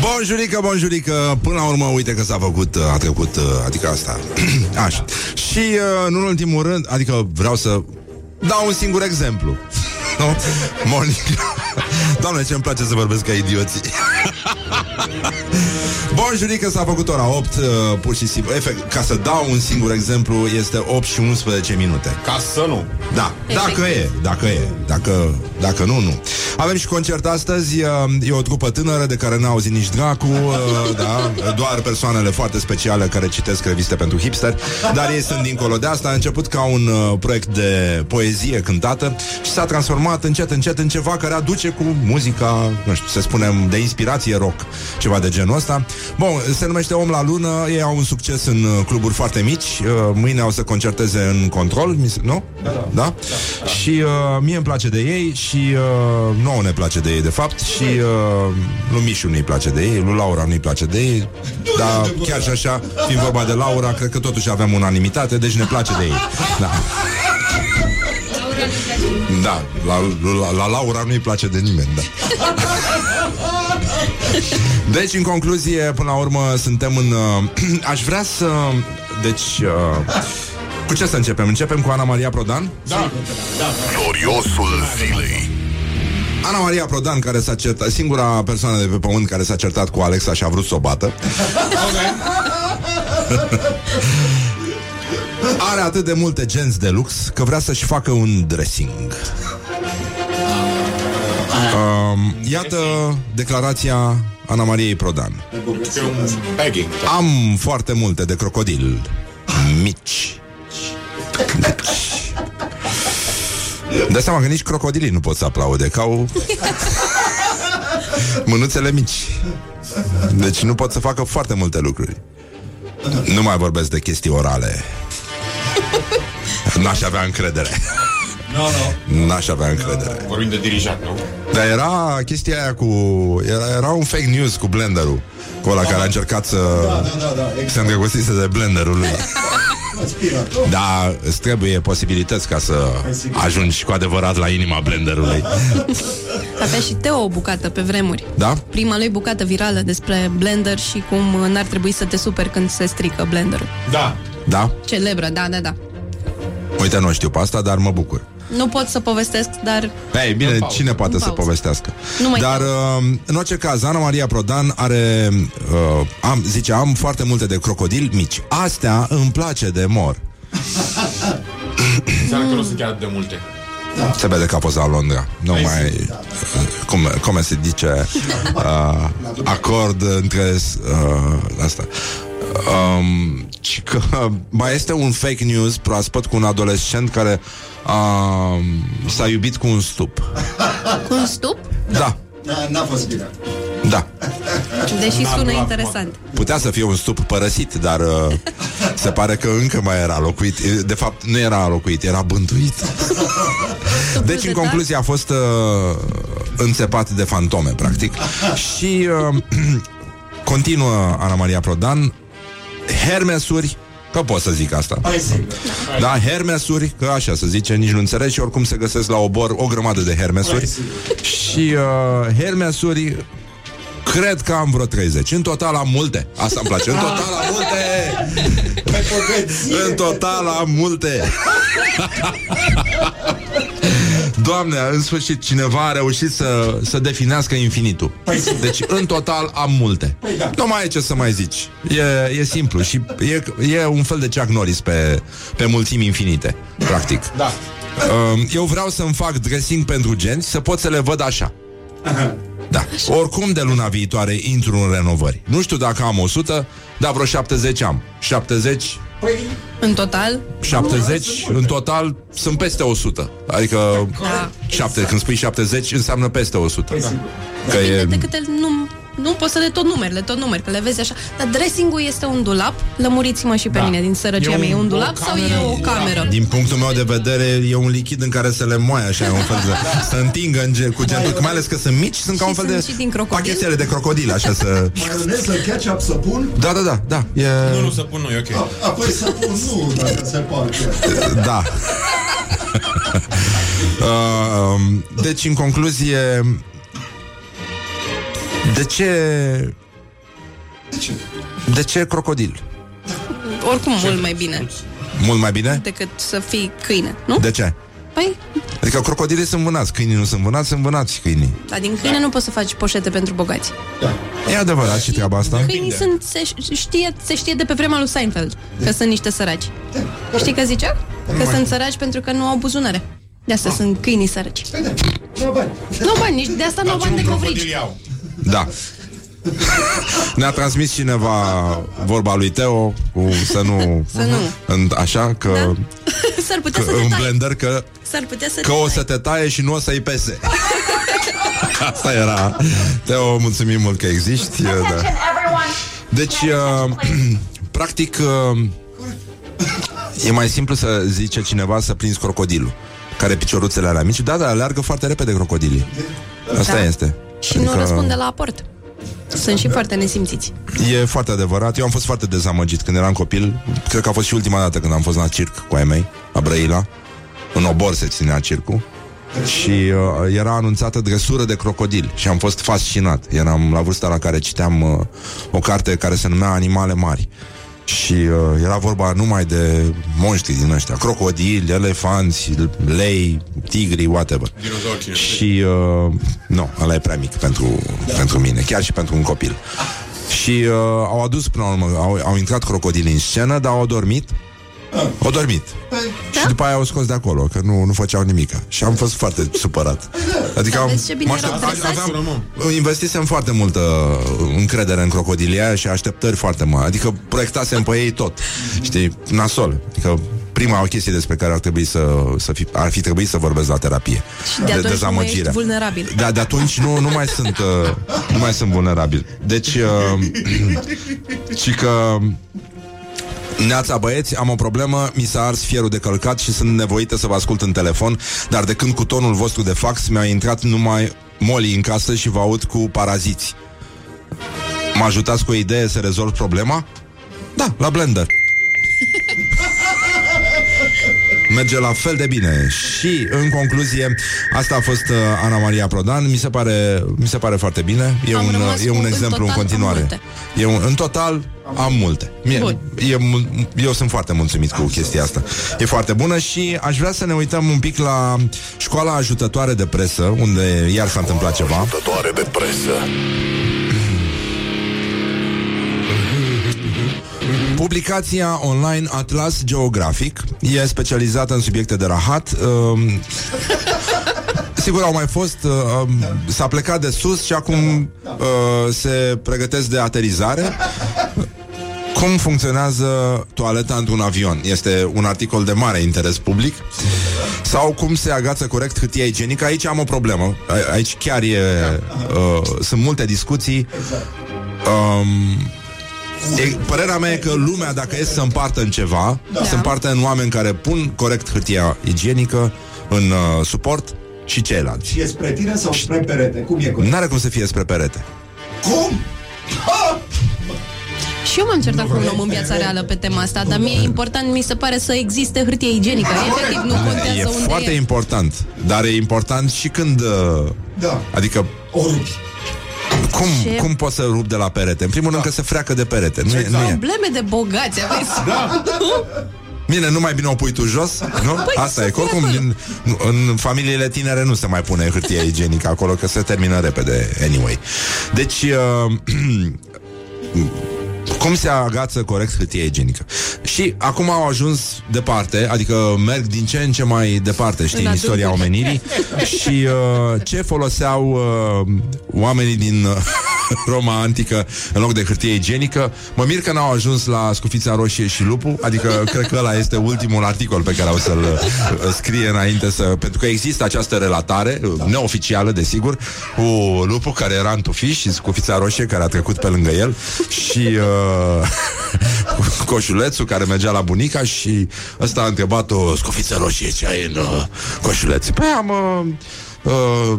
Bonjurică, bonjurică. Până la urmă, uite că s-a făcut A trecut, uh, adică asta. *clears throat* Așa. Și, uh, nu în ultimul rând Adică vreau să dau un singur exemplu. *laughs* Nu? Morning Doamne, ce îmi place să vorbesc ca idioții *laughs* Bonjurică s-a făcut ora 8 uh, Pur și simplu. Efect, Ca să dau un singur exemplu Este 8 și 11 minute. Ca să nu. Da, dacă e, dacă e Dacă, dacă nu, nu. Avem și concert astăzi uh, E o trupă tânără de care n-a auzit nici dracu uh, *laughs* Da, doar persoanele foarte speciale Care citesc reviste pentru hipster Dar ei sunt dincolo de asta. A început ca un uh, proiect de poezie cântată Și s-a transformat încet, încet În ceva care aduce cu muzica Nu știu, să spunem, de inspirație rock Ceva de genul ăsta Bun, se numește Om la Lună Ei au un succes în uh, cluburi foarte mici uh, Mâine o să concerteze în control mi se- Nu? Da, da. da? Și uh, mie îmi place de ei Și uh, nouă ne place de ei de fapt Și uh, lui Mișu nu-i place de ei Lui Laura nu-i place de ei Dar chiar și așa Fiind vorba de Laura Cred că totuși avem unanimitate Deci ne place de ei Da da, la, la, la Laura nu-i place de nimeni, da. *laughs* Deci, în concluzie, până la urmă, suntem în... Uh, *clears throat* aș vrea să... Deci... Uh, cu ce să începem? Începem cu Ana Maria Prodan? Da. Gloriosul zilei Ana Maria Prodan, care s-a certat, singura persoană de pe pământ care s-a certat cu Alexa și a vrut să o bată. Are atât de multe genți de lux că vrea să-și facă un dressing. Um, iată declarația Ana Mariei Prodan. E un bagging. Am foarte multe de crocodil mici. Deci... Dă seama că nici crocodilii nu pot să aplaude, că au mânuțele mici. Deci nu pot să facă foarte multe lucruri. Nu mai vorbesc de chestii orale. N-aș avea încredere. No, no. N-aș avea încredere. Vorbim de dirijat, nu? Dar era chestia aia cu... Era, era un fake news cu blenderul. Cu ăla care a încercat să... Da, da, da, da. Se îndrăgostise de blenderul lui. *laughs* Aspirator. Da, îți trebuie posibilități ca să ajungi cu adevărat la inima blenderului. *laughs* Avea și Teo o bucată pe vremuri. Da? Prima lui bucată virală despre blender și cum n-ar trebui să te superi când se strică blenderul. Da. Da? Celebră, da, da, da. Uite, nu știu pe asta, dar mă bucur. Nu pot să povestesc, dar Ei, bine, În pauză. cine poate În să pauză. povestească? Nu mai Dar, uh, în orice caz, Ana Maria Prodan are, uh, am, zice, am foarte multe de crocodil mici. Astea îmi place de mor. Înseamnă că nu sunt chiar de multe. Se vede că a fost la Londra. Nu Ai mai... zis, Cum, cum se zice? Uh, *laughs* acord între... Uh, asta. Um, și că *laughs* mai este un fake news proaspăt cu un adolescent care uh, s-a iubit cu un stup. cu un stup, Da, N-a, n-a fost bine. da. deși N-a sună durat interesant. Putea să fie un stup părăsit, dar uh, *laughs* se pare că încă mai era locuit. De fapt, nu era locuit, era bântuit. *laughs* Deci, în concluzie, a fost uh, înțepat de fantome, practic. Și uh, *clears throat* continuă Ana Maria Prodan Hermesuri Că pot să zic asta. Hai sigur. Da, hermesuri, că așa se zice Nici nu înțeleg și oricum se găsesc la obor O grămadă de hermesuri. Și uh, hermesuri Cred că am vreo 30 În total am multe. Asta îmi place. În total am multe. Pe bogăție. În total am multe *laughs* Doamne, în sfârșit cineva a reușit să, să definească infinitul. Deci în total am multe. Nu mai e ce să mai zici. E, e simplu și e, e un fel de Chuck Norris pe, pe mulțimi infinite Practic. Da. Um, Eu vreau să-mi fac dressing pentru genți Să pot să le văd așa. Da. Oricum de luna viitoare intru în renovări. Nu știu dacă am 100 Dar vreo 70 am. 70 Păi, În total, 70 în total sunt peste 100 Adică Da. 7, când spui 70 înseamnă peste 100 păi sigur. Că depinde e... de câte nu, nu poți să le tot numeri, le tot numeri, că le vezi așa. Dar dressing-ul este un dulap, lămuriți-mă și pe Da. mine din sărăcia E mea. E un- un o dulap sau cameră, e o un dulap. cameră? Din punctul meu de vedere E un lichid în care se le moaie Așa, e un fel de, *laughs* să întingă în gel, cu gentul Mai ales că sunt mici, sunt ca Și un fel sunt de și din crocodil? Pachetele de crocodil Așa să... Maioneză, ketchup, săpun Da, da, da, da e... Nu, nu, să pun nu, e ok. A- Apoi săpun nu, dacă se poate Da *laughs* Uh, deci, în concluzie, de ce... De ce? De ce crocodil? Oricum, mult mai bine Mult mai bine? decât să fii câine, nu? De ce? Păi, Adică crocodilii sunt vânați, câinii nu sunt vânați, sunt vânați câinii. dar din câine nu poți să faci poșete pentru bogați. E adevărat și treaba asta? Câinii sunt, se știe, se știe de pe vremea lui Seinfeld că sunt niște săraci. Știi că zicea? Că sunt săraci pentru că nu au buzunare. De asta sunt câinii săraci. Nu au bani. Nu au bani, nici de asta nu au bani de covrigi. Da. Ne-a transmis cineva vorba lui Teo cu să nu... Să nu. În, așa că, Da. *laughs* S-ar putea că să te în tai. blender că, S-ar putea să că o să te taie și nu o să-i pese. *laughs* Asta era. Teo, mulțumim mult că existi. Da. Attention, everyone. Deci, uh, *clears throat* practic, uh, e mai simplu să zice cineva să prinzi crocodilul, care are picioruțele alea mici. Da, da, alergă foarte repede crocodilii. Asta Da. este. Și nu răspunde la aport. Sunt și foarte nesimțiți. E foarte adevărat. Eu am fost foarte dezamăgit când eram copil. Cred că a fost și ultima dată când am fost la circ cu ai mei, la Brăila. În obor se ținea circul. Și uh, era anunțată dresură de crocodil și am fost fascinat. Eram la vârsta la care citeam uh, o carte care se numea Animale Mari. Și uh, era vorba numai de monștri din ăștia. Crocodili, elefanți, lei, tigri, whatever. Dinozauri cine știe. Și, uh, nu, ăla e prea mic pentru, pentru mine. Chiar și pentru un copil. Și uh, au adus până la urmă au, au intrat crocodilii în scenă, dar au dormit Au dormit Da? Și după aia au scos de acolo Că nu, nu făceau nimic Și am fost foarte supărat *laughs* Adică am, Vezi ce bine mă erau aștept- dresați? aveam, Investisem foarte multă încredere în crocodilia și așteptări foarte mari. Adică proiectasem pe ei tot. Știi, nasol. Adică prima o chestie despre care ar trebui să, să fi, ar fi trebuit să vorbesc la terapie. Și de atunci nu mai ești vulnerabil. Da, de atunci nu, nu mai sunt uh, nu mai sunt vulnerabil. Deci uh, *clears throat* și că Neața băieți, am o problemă, mi s-a ars fierul de călcat și sunt nevoită să vă ascult în telefon, dar de când cu tonul vostru de fax mi-a intrat numai moli în casă și vă aud cu paraziți. Mă ajutați cu o idee să rezolv problema? Da, la Blender. *laughs* Merge la fel de bine. Și, în concluzie, asta a fost uh, Ana Maria Prodan. Mi se pare, mi se pare foarte bine. E Am un, rămas uh, e cu- un în exemplu în total am continuare. multe. e un, În total am multe. Mie, Bun. e, mul- Eu sunt foarte mulțumit cu chestia asta. E foarte bună și aș vrea să ne uităm un pic la Școala ajutătoare de presă Unde iar s-a întâmplat ceva. Ajutătoare de presă. Publicația online Atlas Geographic e specializată în subiecte de rahat. Um, *laughs* sigur, au mai fost, uh, um, s-a plecat de sus și acum uh, se pregătesc de aterizare. Cum funcționează toaleta într-un avion? Este un articol de mare interes public. Sau cum se agață corect hârtia igienică? Aici am o problemă. A- Aici chiar e... Uh, sunt multe discuții. Um, E, părerea mea e că lumea, dacă e să împartă în ceva, da. se împarte în oameni care pun corect hârtia igienică în uh, suport și ceilalți. Și e spre tine sau spre perete? Cum e corect? N-are cum să fie spre perete. Cum? Ha! Și eu m-am certat cu un om în viața reală pe tema asta, dar mie e important, mi se pare să existe hârtie igienică. Efectiv, nu contează E unde foarte e. important, dar e important și când... Uh, Da. adică... O rupi. Cum, Ce? cum poți să rup de la perete? În primul rând că se freacă de perete. Nu, e, nu e. Probleme de bogați, aveți. Da. *laughs* Bine, nu mai bine o pui tu jos? Nu? Păi, Asta să e. fie Oricum, acolo. în, în familiile tinere nu se mai pune hârtie igienică acolo, că se termină repede, anyway. Deci, uh, *clears throat* cum se agață corect hârtia igienică. Și acum au ajuns departe, adică merg din ce în ce mai departe, știi, În în istoria adâncuri. omenirii *laughs* și uh, ce foloseau uh, oamenii din uh, *laughs* Roma antică în loc de hârtie igienică. Mă mir că n-au ajuns la scufița roșie și lupul, adică *laughs* cred că ăla este ultimul articol pe care o să-l uh, scrie înainte să... Pentru că există această relatare, uh, neoficială, desigur, cu lupul care era în tufiș și scufița roșie care a trecut pe lângă el și uh, *laughs* coșulețul care mergea la bunica și ăsta a întrebat-o scufiță roșie ce ai în uh, coșuleț. Păi am uh, uh,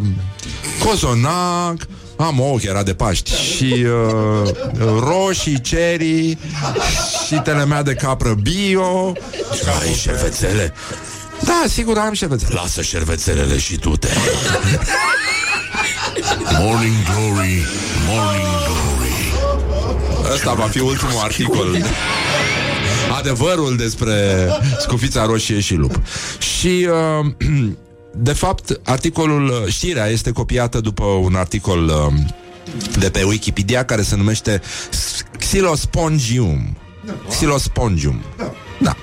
cozonac, am ouă, că era de Paști Și uh, roșii, cherry Și telemea de capră bio Ai, șervețele Da, sigur am șervețele. Lasă șervețelele și tu te *laughs* Morning Glory Morning Glory Ăsta va fi ultimul articol. Adevărul despre scufița roșie și lup. Și uh, *clears throat* de fapt, articolul, știrea este copiată după un articol uh, de pe Wikipedia care se numește Xylospongium. Xylospongium. Da.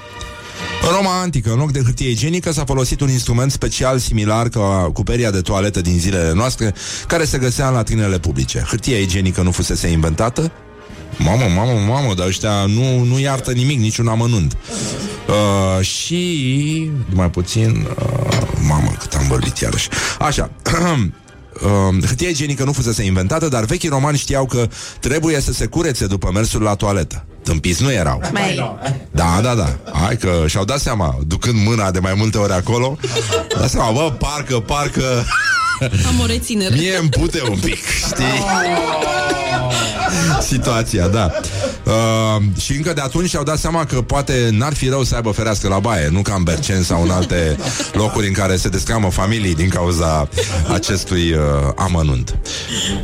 În Roma antică, în loc de hârtie igienică, s-a folosit un instrument special similar ca cuperia de toaletă din zilele noastre, care se găsea în latrinele publice. Hârtia igienică nu fusese inventată, Mamă, mamă, mamă, dar ăștia nu, nu iartă nimic, niciun amănunt. Uh, și, mai puțin, uh, mamă, cât am vorbit iarăși. Așa, *clears throat* Uh, hârtia igienică nu fusese inventată, dar vechii romani știau că trebuie să se curețe după mersul la toaletă. Tâmpiți nu erau. Mai. Da, da, da. Hai că și-au dat seama, ducând mâna de mai multe ori acolo, da seama, bă, parcă, parcă Am o reținere. *laughs* Mie îmi pute un pic, știi? *laughs* Situația, da. Uh, și încă de atunci și-au dat seama că poate n-ar fi rău să aibă ferească la baie, nu ca în Bercen sau în alte *laughs* locuri în care se descamă familii din cauza acestui uh, amănunt.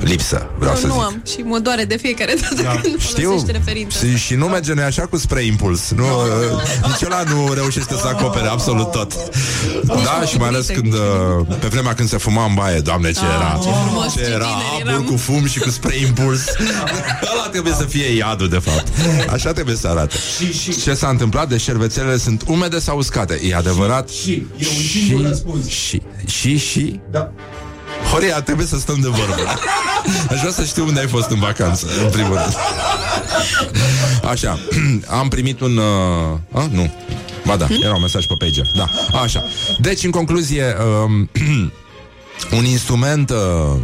Lipsă, vreau Eu să nu zic. am și mă doare de fiecare dată da. când Știu, folosește referința. și, și nu merge noi așa cu spray impuls nu, uh, Nici ăla nu reușește să acopere absolut tot Da, și mai ales când uh, Pe vremea când se fuma în baie Doamne, ce era ce frumos, ce Ce era tineri abur eram. cu fum și cu spray impuls Ăla trebuie să fie iadul, de fapt. Așa trebuie să arate. Ce s-a întâmplat? Deci șervețelele sunt umede sau uscate? E adevărat? Și, e un singur răspuns. Și, și, și? Da. Horia, trebuie să stăm de vorbă. Aș vrea să știu unde ai fost în vacanță În primul rând. Așa, am primit un... Uh, a, nu, ba da, era un mesaj pe pager Da, așa. Deci, în concluzie um, *clears throat* Un instrument uh, uh,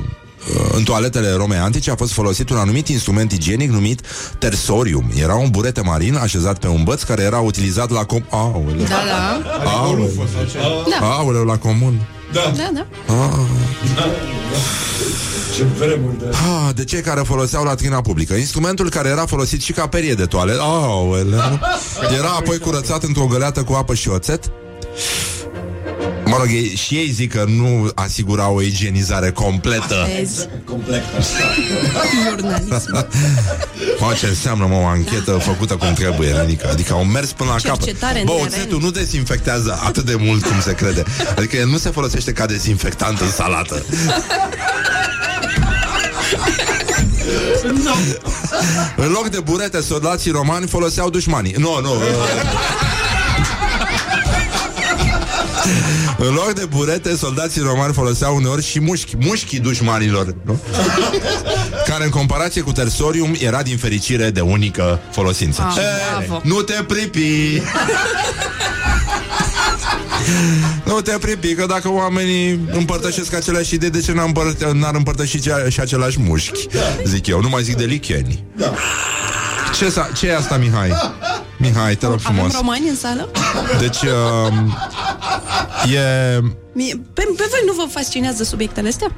în toaletele Romei antice a fost folosit un anumit instrument igienic numit tersorium. Era un burete marin așezat pe un băț care era utilizat la com... Aoleu, Da, da. aoleu, Da. aoleu, la comun. Da, da. Ce vremuri de... Ah, de cei care foloseau latrina publică. Instrumentul care era folosit și ca perie de toaletă. Aoleu. Era apoi curățat într-o găleată cu apă și oțet. Mă rog, ei, și ei zic că nu asigura o igienizare completă. Vezi. Complet. Jurnalism. *laughs* Mă, ce înseamnă, mă, o anchetă făcută cum trebuie, adică, adică au mers până la capăt. Cercetare în Bă, teren. oțetul nu dezinfectează atât de mult cum se crede. Adică el nu se folosește ca dezinfectant în salată. *laughs* în loc de burete, soldații romani foloseau dușmanii. Nu, nu. uh, *laughs* În loc de burete, soldații romani foloseau uneori și mușchi, mușchii dușmanilor, nu? *laughs* Care în comparație cu tersorium era din fericire de unică folosință. Ah, Eh, bravo. nu te pripi! *laughs* nu te pripi, că dacă oamenii împărtășesc aceleași idei, de ce n-ar, împăr- n-ar împărtăși cea- și același mușchi? Zic eu, nu mai zic de licheni. Ce, sa- ce e asta, Mihai? Mihai, te rog Avem frumos. romani în sală? Deci, uh, e... Mie, pe, pe voi nu vă fascinează subiectele astea?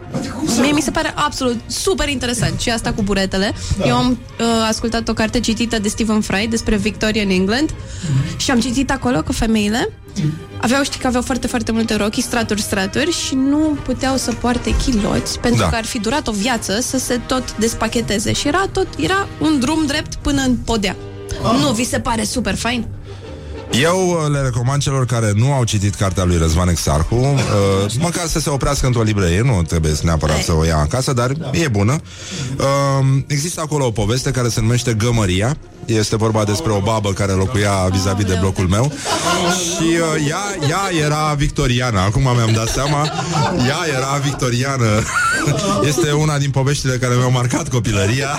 Mie mi se pare absolut super interesant și asta cu buretele. Eu am uh, ascultat o carte citită de Stephen Fry despre Victoria în England și am citit acolo că femeile aveau, știi că aveau foarte, foarte multe rochi, straturi, straturi și nu puteau să poarte chiloți pentru Da. că ar fi durat o viață să se tot despacheteze și era tot, era un drum drept până în podea. Nu, vi se pare super fain? Eu uh, le recomand celor care nu au citit cartea lui Răzvan Exarhu uh, Măcar să se oprească într-o librărie Nu trebuie să neapărat să o ia acasă Dar e bună. Uh, Există acolo o poveste care se numește Gămăria. Este vorba despre o babă care locuia vis-a-vis de blocul meu. Și uh, ea, ea era victoriană. Acum mi-am dat seama Ea era victoriană. *laughs* Este una din poveștile care mi-au marcat copilăria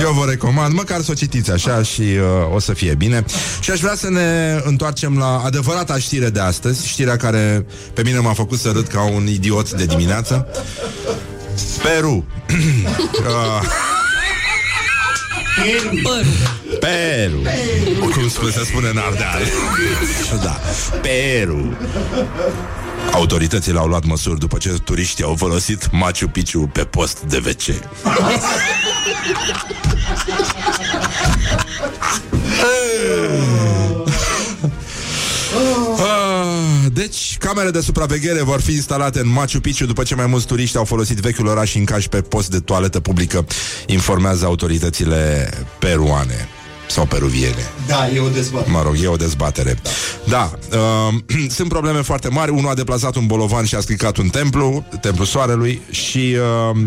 eu vă recomand, măcar să o citiți așa și uh, o să fie bine. Și aș vrea să ne întoarcem la adevărata știre de astăzi, știrea care pe mine m-a făcut să râd ca un idiot de dimineață. Peru. *clears throat* uh, Peru. Cum spune, se spune în Ardeal. *laughs* da. Peru. Autoritățile au luat măsuri după ce turiștii au folosit Machu Picchu pe post de WC. *laughs* Ah, camere de supraveghere vor fi instalate în Machu Picchu după ce mai mulți turiști au folosit vechiul oraș în cași pe post de toaletă publică, informează autoritățile peruane sau peruviene. Da, e o dezbatere. Mă rog, e o dezbatere. Da, uh, *clears throat* sunt probleme foarte mari. Unul a deplasat un bolovan și a stricat un templu, templul soarelui și uh,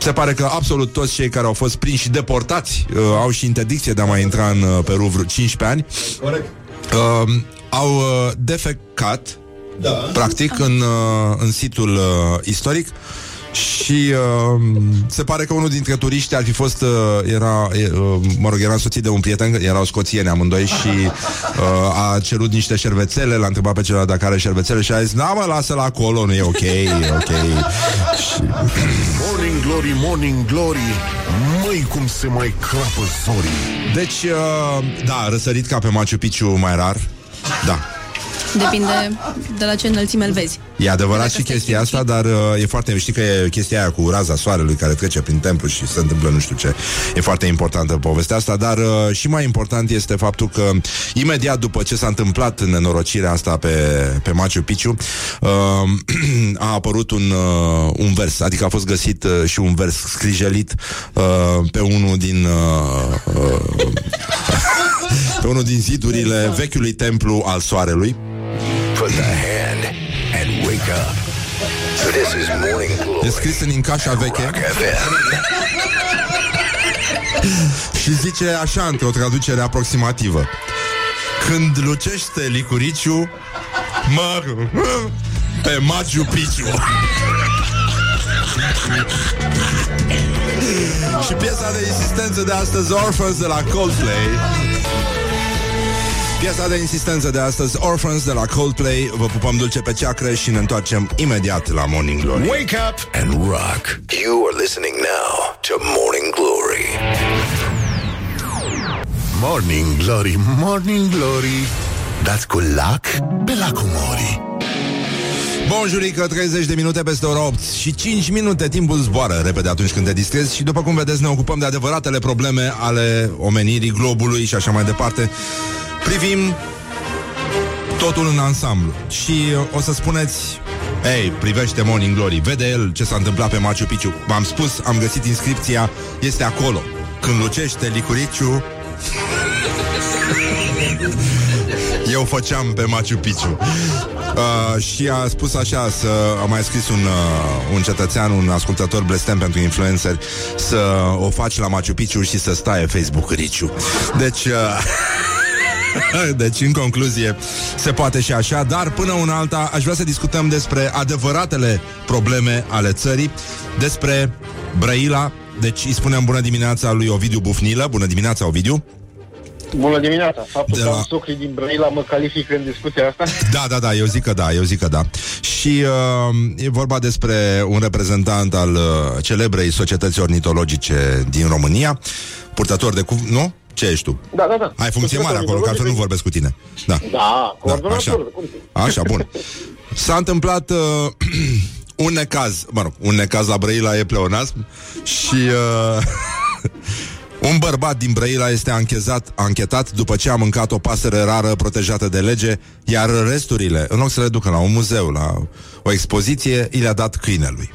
se pare că absolut toți cei care au fost prinși și deportați uh, au și interdicție de a mai intra în uh, Peru vreo 15 ani. Corect. Uh, au uh, defecat Da. practic în, uh, în situl uh, istoric și uh, se pare că unul dintre turiști ar fi fost, uh, era, uh, mă rog, era însoțit de un prieten, erau scoțieni amândoi și uh, a cerut niște șervețele, l-a întrebat pe celălalt dacă are șervețele și a zis, da mă, lasă-l acolo, nu e ok, e ok. și, Morning Glory, Morning Glory Măi cum se mai crapă zorii deci, uh, da, răsărit ca pe Machu Picchu mai rar, da. Depinde de la ce înălțime îl vezi. E adevărat Dacă și stai chestia asta, dar uh, e foarte... Știi că e chestia aia cu raza soarelui care trece prin templu și se întâmplă nu știu ce. E foarte importantă povestea asta, dar uh, și mai important este faptul că imediat după ce s-a întâmplat nenorocirea asta pe, pe Machu Picchu, uh, *clears throat* a apărut un, uh, un vers, adică a fost găsit uh, și un vers scrijelit uh, pe unul din... Uh, uh, *laughs* pe unul din zidurile vechiului templu al soarelui Put the hand and wake up. This is Morning Glory. E scris în incașa veche? Rock FM *laughs* Și zice așa, într-o traducere aproximativă. Când lucește licuriciu Mă *laughs* Pe Machu Picchu *laughs* Și piesa de insistență de astăzi Orphans de la Coldplay Piesa de insistență de astăzi Orphans de la Coldplay. Vă pupăm dulce pe ceacră și ne întoarcem imediat la Morning Glory. Wake up and rock. You are listening now to Morning Glory. Morning Glory, Morning Glory. Dați cu lac pe lacul Mori. Bonjurică, 30 de minute peste ora 8 și 5 minute. Timpul zboară repede atunci când te distrezi și după cum vedeți ne ocupăm de adevăratele probleme ale omenirii, globului și așa mai departe. Privim totul în ansamblu și uh, o să spuneți Ei, privește Morning Glory, vede el ce s-a întâmplat pe Machu Picchu. V-am spus, am găsit inscripția, este acolo. Când lucește licuriciu, *laughs* eu făceam pe Machu Picchu. Uh, și a spus așa să a mai scris un, uh, un cetățean, un ascultător blestem pentru influencer să o faci la Machu Picchu și să stai Facebook riciu. Deci uh, *laughs* *laughs* Deci, în concluzie, se poate și așa, dar până una alta aș vrea să discutăm despre adevăratele probleme ale țării, despre Brăila, deci îi spunem bună dimineața lui Ovidiu Bufnilă, bună dimineața Ovidiu. Bună dimineața! Faptul De că la- am socrii din Brăila mă califică în discuția asta? *laughs* Da, da, da, eu zic că da, eu zic că da. Și uh, e vorba despre un reprezentant al uh, celebrei societăți ornitologice din România, purtător de cuv... Nu? Ce ești tu? Da, da, da. Ai funcție mare acolo, că altfel nu vorbesc cu tine. Da. Da, coordonator. așa. cum să- Așa, bun. *laughs* S-a întâmplat uh, *clears throat* un necaz, mă rog, un necaz la Brăila e pleonasm și uh, *laughs* un bărbat din Brăila este anchezat, anchetat după ce a mâncat o pasăre rară protejată de lege, iar resturile, în loc să le ducă la un muzeu, la o expoziție, i le-a dat câinelui.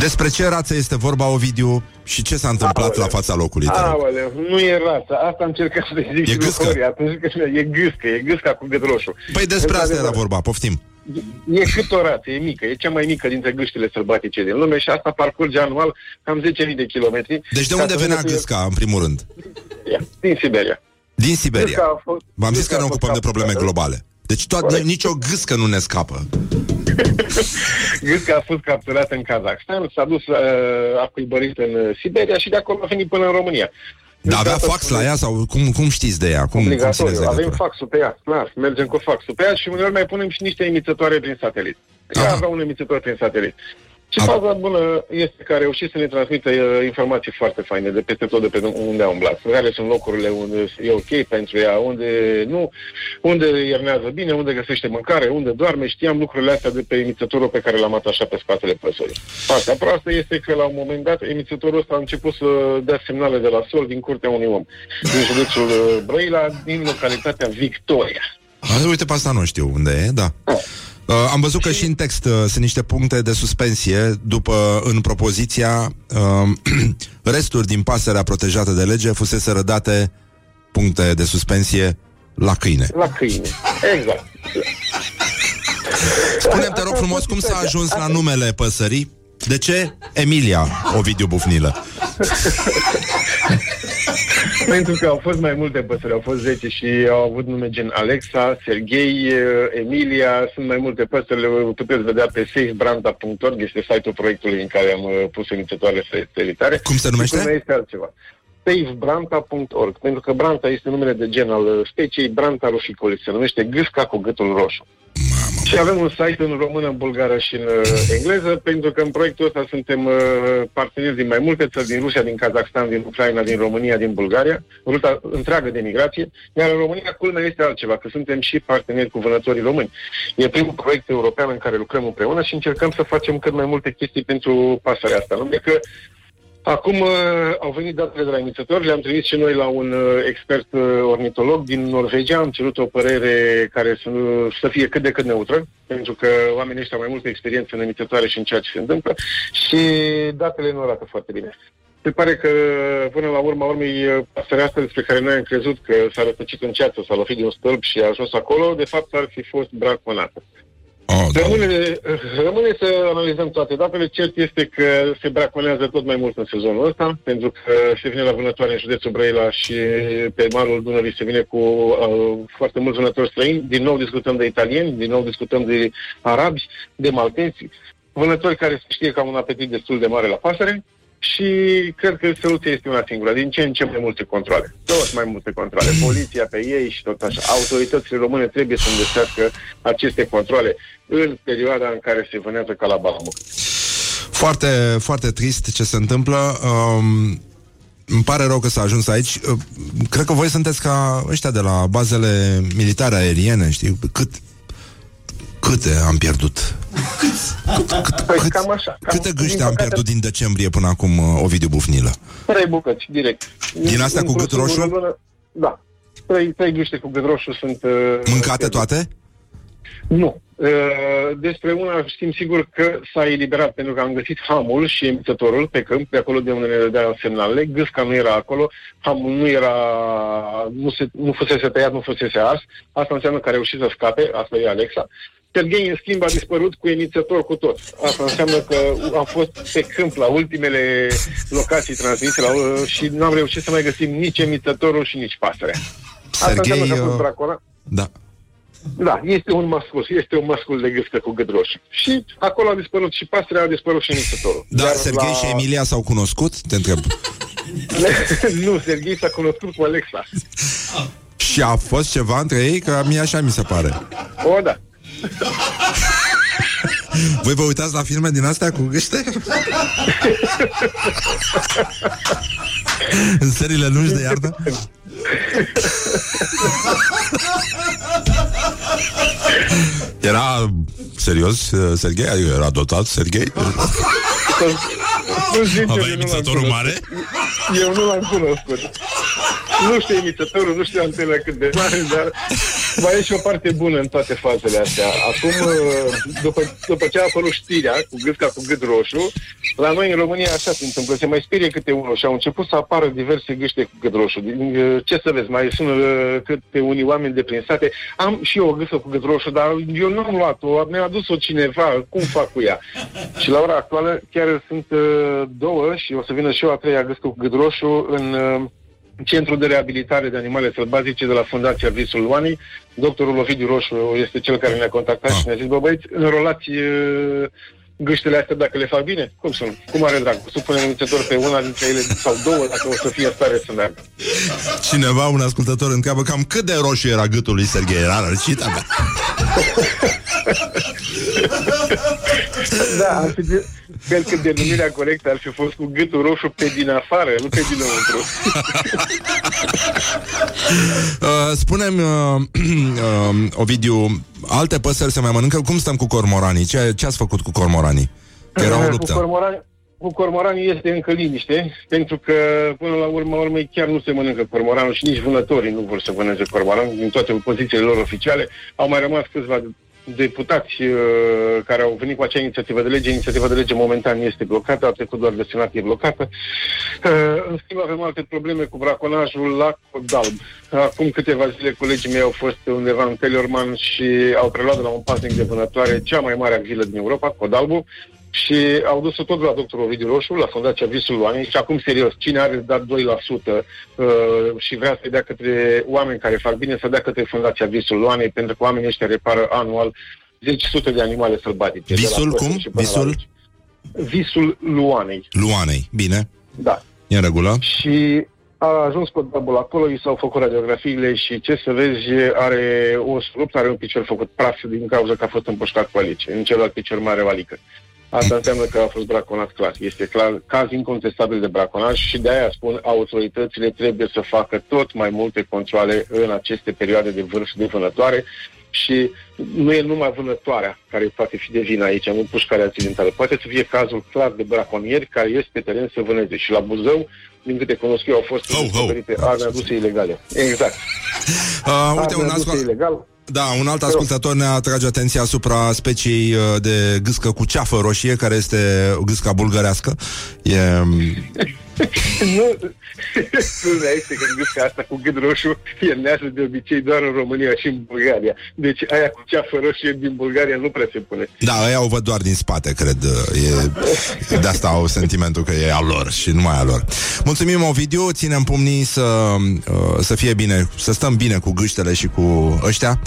Despre ce rață este vorba, Ovidiu, și ce s-a întâmplat Aoleu. la fața locului? te rog? Aoleu, nu e rața. Asta am încercat să zic E și lui gâscă. Hori atunci când e gâscă, e gâsca cu gât roșu. Păi despre asta era Într-adevăr, vorba, poftim. E cât o rață, e mică, e cea mai mică dintre gâștile sălbatice din lume și asta parcurge anual cam 10.000 de kilometri. Deci de Ca unde să venea vină cu- gâsca, în primul rând? Din Siberia. Din Siberia. Gâsca a fost- V-am zis gâsca că ne a fost ocupăm de probleme capturată. globale. Deci toat, Corect. nicio gâscă nu ne scapă. *laughs* Gâsca a fost capturată în Kazakhstan, s-a dus uh, a cuibărit în uh, Siberia și de acolo a venit până în România. Dar avea Gâsca a fax fost- la ea sau cum, cum știți de ea? Cum, cum Obligatoriu. țineți Avem legătura? faxul pe ea, clar. Mergem cu faxul pe ea și uneori mai punem și niște emițătoare prin satelit. Ea Aha. avea un emițător prin satelit. Și Aha. faza bună este că a reușit să ne transmită uh, informații foarte faine de peste tot de pe unde a umblat. Care sunt locurile unde e ok pentru ea, unde nu, unde iernează bine, unde găsește mâncare, unde doarme. Știam lucrurile astea de pe emițătorul pe care l-am atașat pe spatele păsării. Partea proastă este că la un moment dat emițătorul ăsta a început să dea semnale de la sol din curtea unui om. Din județul uh, Brăila, din localitatea Victoria. A, uite, pe asta nu știu unde e, da. Uh, am văzut că și în text uh, sunt niște puncte de suspensie după, în propoziția uh, *clears throat* resturi din pasărea protejată de lege fusese rădate puncte de suspensie la câine. La câine. Exact. Spune-mi, te rog frumos, cum s-a ajuns la numele păsării? De ce Emilia Ovidiu Bufnilă? *laughs* *laughs* Pentru că au fost mai multe păsări, au fost 10 și au avut nume gen Alexa, Serghei, eh, Emilia, sunt mai multe păsări, le puteți vedea pe safebranda.org, este site-ul proiectului în care am eh, pus inițiatoarele satelitare. Cum se numește? Și este altceva. safebranta.org, pentru că branta este numele de gen al eh, speciei Branta ruficoli, se numește gâsca cu gâtul roșu. Și avem un site în română, în bulgară și în uh, engleză, pentru că în proiectul ăsta suntem uh, parteneri din mai multe țări, din Rusia, din Kazakhstan, din Ucraina, din România, din Bulgaria, ruta întreagă de migrație, iar în România culmea este altceva, că suntem și parteneri cu vânătorii români. E primul proiect european în care lucrăm împreună și încercăm să facem cât mai multe chestii pentru pasărea asta. Numai că Acum uh, au venit datele de la inițiatori, le-am trimis și noi la un uh, expert uh, ornitolog din Norvegia, am cerut o părere care să, să fie cât de cât neutră, pentru că oamenii ăștia au mai multă experiență în inițiatoare și în ceea ce se întâmplă și datele nu arată foarte bine. Se pare că, până la urma urmei, uh, pasărea asta despre care noi am crezut că s-a rătăcit în ceață, s-a lovit de un stâlp și a ajuns acolo, de fapt ar fi fost braconată. Oh, Rămâne, rămâne să analizăm toate datele. Cert este că se braconează tot mai mult în sezonul ăsta, pentru că se vine la vânătoare în județul Brăila și pe malul Dunării se vine cu uh, foarte mulți vânători străini. Din nou discutăm de italieni, din nou discutăm de arabi, de maltenți, vânători care se știe că au un apetit destul de mare la pasăre și cred că soluția este una singură, din ce în ce mai multe controle. Tot mai multe controle. Poliția pe ei și tot așa. Autoritățile române trebuie să îndețească aceste controle în perioada în care se vânează ca la balamuc. Foarte, foarte trist ce se întâmplă. Um, îmi pare rău că s-a ajuns aici. Uh, Cred că voi sunteți ca ăștia de la bazele militare aeriene, știi? Cât, câte am pierdut? Păi cam așa. Cam, Câte gâște din am păcate, pierdut din decembrie până acum uh, Ovidiu Bufnilă? Trei bucăți, direct. Din astea cu Într-o gât roșu? singură lună- Da. Trei, trei gâște cu gât roșu sunt... Uh, Mâncate toate? Nu. Uh, Despre una știm sigur că s-a eliberat pentru că am găsit hamul și emițătorul pe câmp, de acolo de unde ne dădea semnalele. Gâsca nu era acolo, hamul nu era, nu, se, nu fusese tăiat, nu fusese ars. Asta înseamnă că a reușit să scape, asta e Alexa. Serghei, în schimb, a dispărut cu emițător cu tot. Asta înseamnă că am fost pe câmp la ultimele locații transmise la, și nu am reușit să mai găsim nici emițătorul și nici pasărea. Asta Serghei, înseamnă că a fost uh, braconat. Da. Da, este un mascul, este un mascul de gâscă cu gât roșu. Și acolo a dispărut și pasărea, a dispărut și emițătorul. Da, Iar Serghei și Emilia s-au cunoscut? Te întreb. *laughs* nu, Serghei s-a cunoscut cu Alexa. Și a fost ceva între ei? Că mie așa mi se pare. O, da. *laughs* Voi vă uitați la filme din astea cu gâște? *laughs* În serile lungi de iarnă? *laughs* Era serios uh, Serghei? Adică era dotat Serghei? Nu, sincer, Avea eu nu l-am emițătorul cunoscut. mare? Eu nu l-am cunoscut. Nu știu emițătorul, nu știu antena cât de mare, dar mai e și o parte bună în toate fazele astea. Acum, după, după ce a apărut știrea cu gâsca cu gât roșu, la noi în România așa se întâmplă, se mai sperie câte unul și au început să apară diverse gâște cu gât roșu. Din, uh, Ce să vezi, mai sunt uh, câte unii oameni de prin sate. Am și eu o gâscă cu gât roșu, dar eu nu am luat-o, mi-a adus-o cineva, cum fac cu ea? Și la ora actuală chiar sunt uh, două și o să vină și o a treia gâscă cu gât roșu în uh, Centrul de Reabilitare de Animale Sălbatice de la Fundația Visul Luanii. Doctorul Ovidiu Roșu este cel care ne-a contactat Ah. și ne-a zis, bă băieți, înrolați uh, gâștele astea dacă le fac bine? Cum sunt? Cu mare drag. Supunem inițiator pe una dintre ele sau două dacă o să fie în stare să meargă. Cineva, un ascultător, întreabă cam cât de roșu era gâtul lui Serghei. Era răcit, abia. Da, ar fi, cred că denumirea corectă ar fi fost cu gâtul roșu pe din afară, nu pe dinăuntru. *laughs* Uh, spune-mi, uh, *clears throat* uh, Ovidiu, alte păsări se mai mănâncă? Cum stăm cu cormoranii? Ce, ce ați făcut cu cormoranii? Că era o Cu luptă. Cormorani, cu cormoranii este încă liniște, pentru că până la urmă urmei chiar nu se mănâncă cormoranul și nici vânătorii nu vor să mănânce cormoranul din toate pozițiile lor oficiale. Au mai rămas câțiva deputați uh, care au venit cu acea inițiativă de lege. Inițiativa de lege momentan este blocată, a trecut doar de senat, e blocată. Uh, în schimb avem alte probleme cu braconajul la Codalb. Acum câteva zile colegii mei au fost undeva în Telorman și au preluat de la un pasnic de vânătoare cea mai mare vilă din Europa, Codalbu, și au dus-o tot la doctorul Ovidiu Roșu, la Fundația Visul Luanei și acum serios, cine are dat 2% uh, și vrea să dea către oameni care fac bine, să dea către Fundația Visul Luanei, pentru că oamenii ăștia repară anual 10 sute de animale sălbatice. de la Visul păsări cum? și până la Visul? aici. Visul Luanei, Luanei, bine, da. e în regulă. Și a ajuns codabul acolo, i s-au făcut radiografiile și ce să vezi, are o rupt, are un picior făcut praf din cauza că a fost împușcat cu alice. În celălalt picior mai are o alică. Asta înseamnă că a fost braconat clar. Este clar caz incontestabil de braconaj și de aia spun autoritățile trebuie să facă tot mai multe controle în aceste perioade de vârf de vânătoare și nu e numai vânătoarea care poate fi de vină aici, nu pușcarea accidentală. Poate să fie cazul clar de braconieri care este pe teren să vâneze. Și la Buzău, din câte cunosc eu, au fost descoperite arme aduse ilegale. Exact. *laughs* Uh, uite, Arme un aduse alt, ilegal. Da, un alt ascultător ne atrage atenția asupra speciei uh, de gâscă cu ceafă roșie, care este gâsca bulgărească. E, *laughs* *laughs* nu, *laughs* Culmea este că gâsca asta cu gât roșu e neasă de obicei doar în România și în Bulgaria. Deci aia cu ceafă roșie din Bulgaria nu prea se pune. da, ăia o văd doar din spate, cred. E, de asta au sentimentul că e al lor și numai al lor. Mulțumim, Ovidiu, ținem pumnii să, uh, să fie bine, să stăm bine cu gâștele și cu ăștia.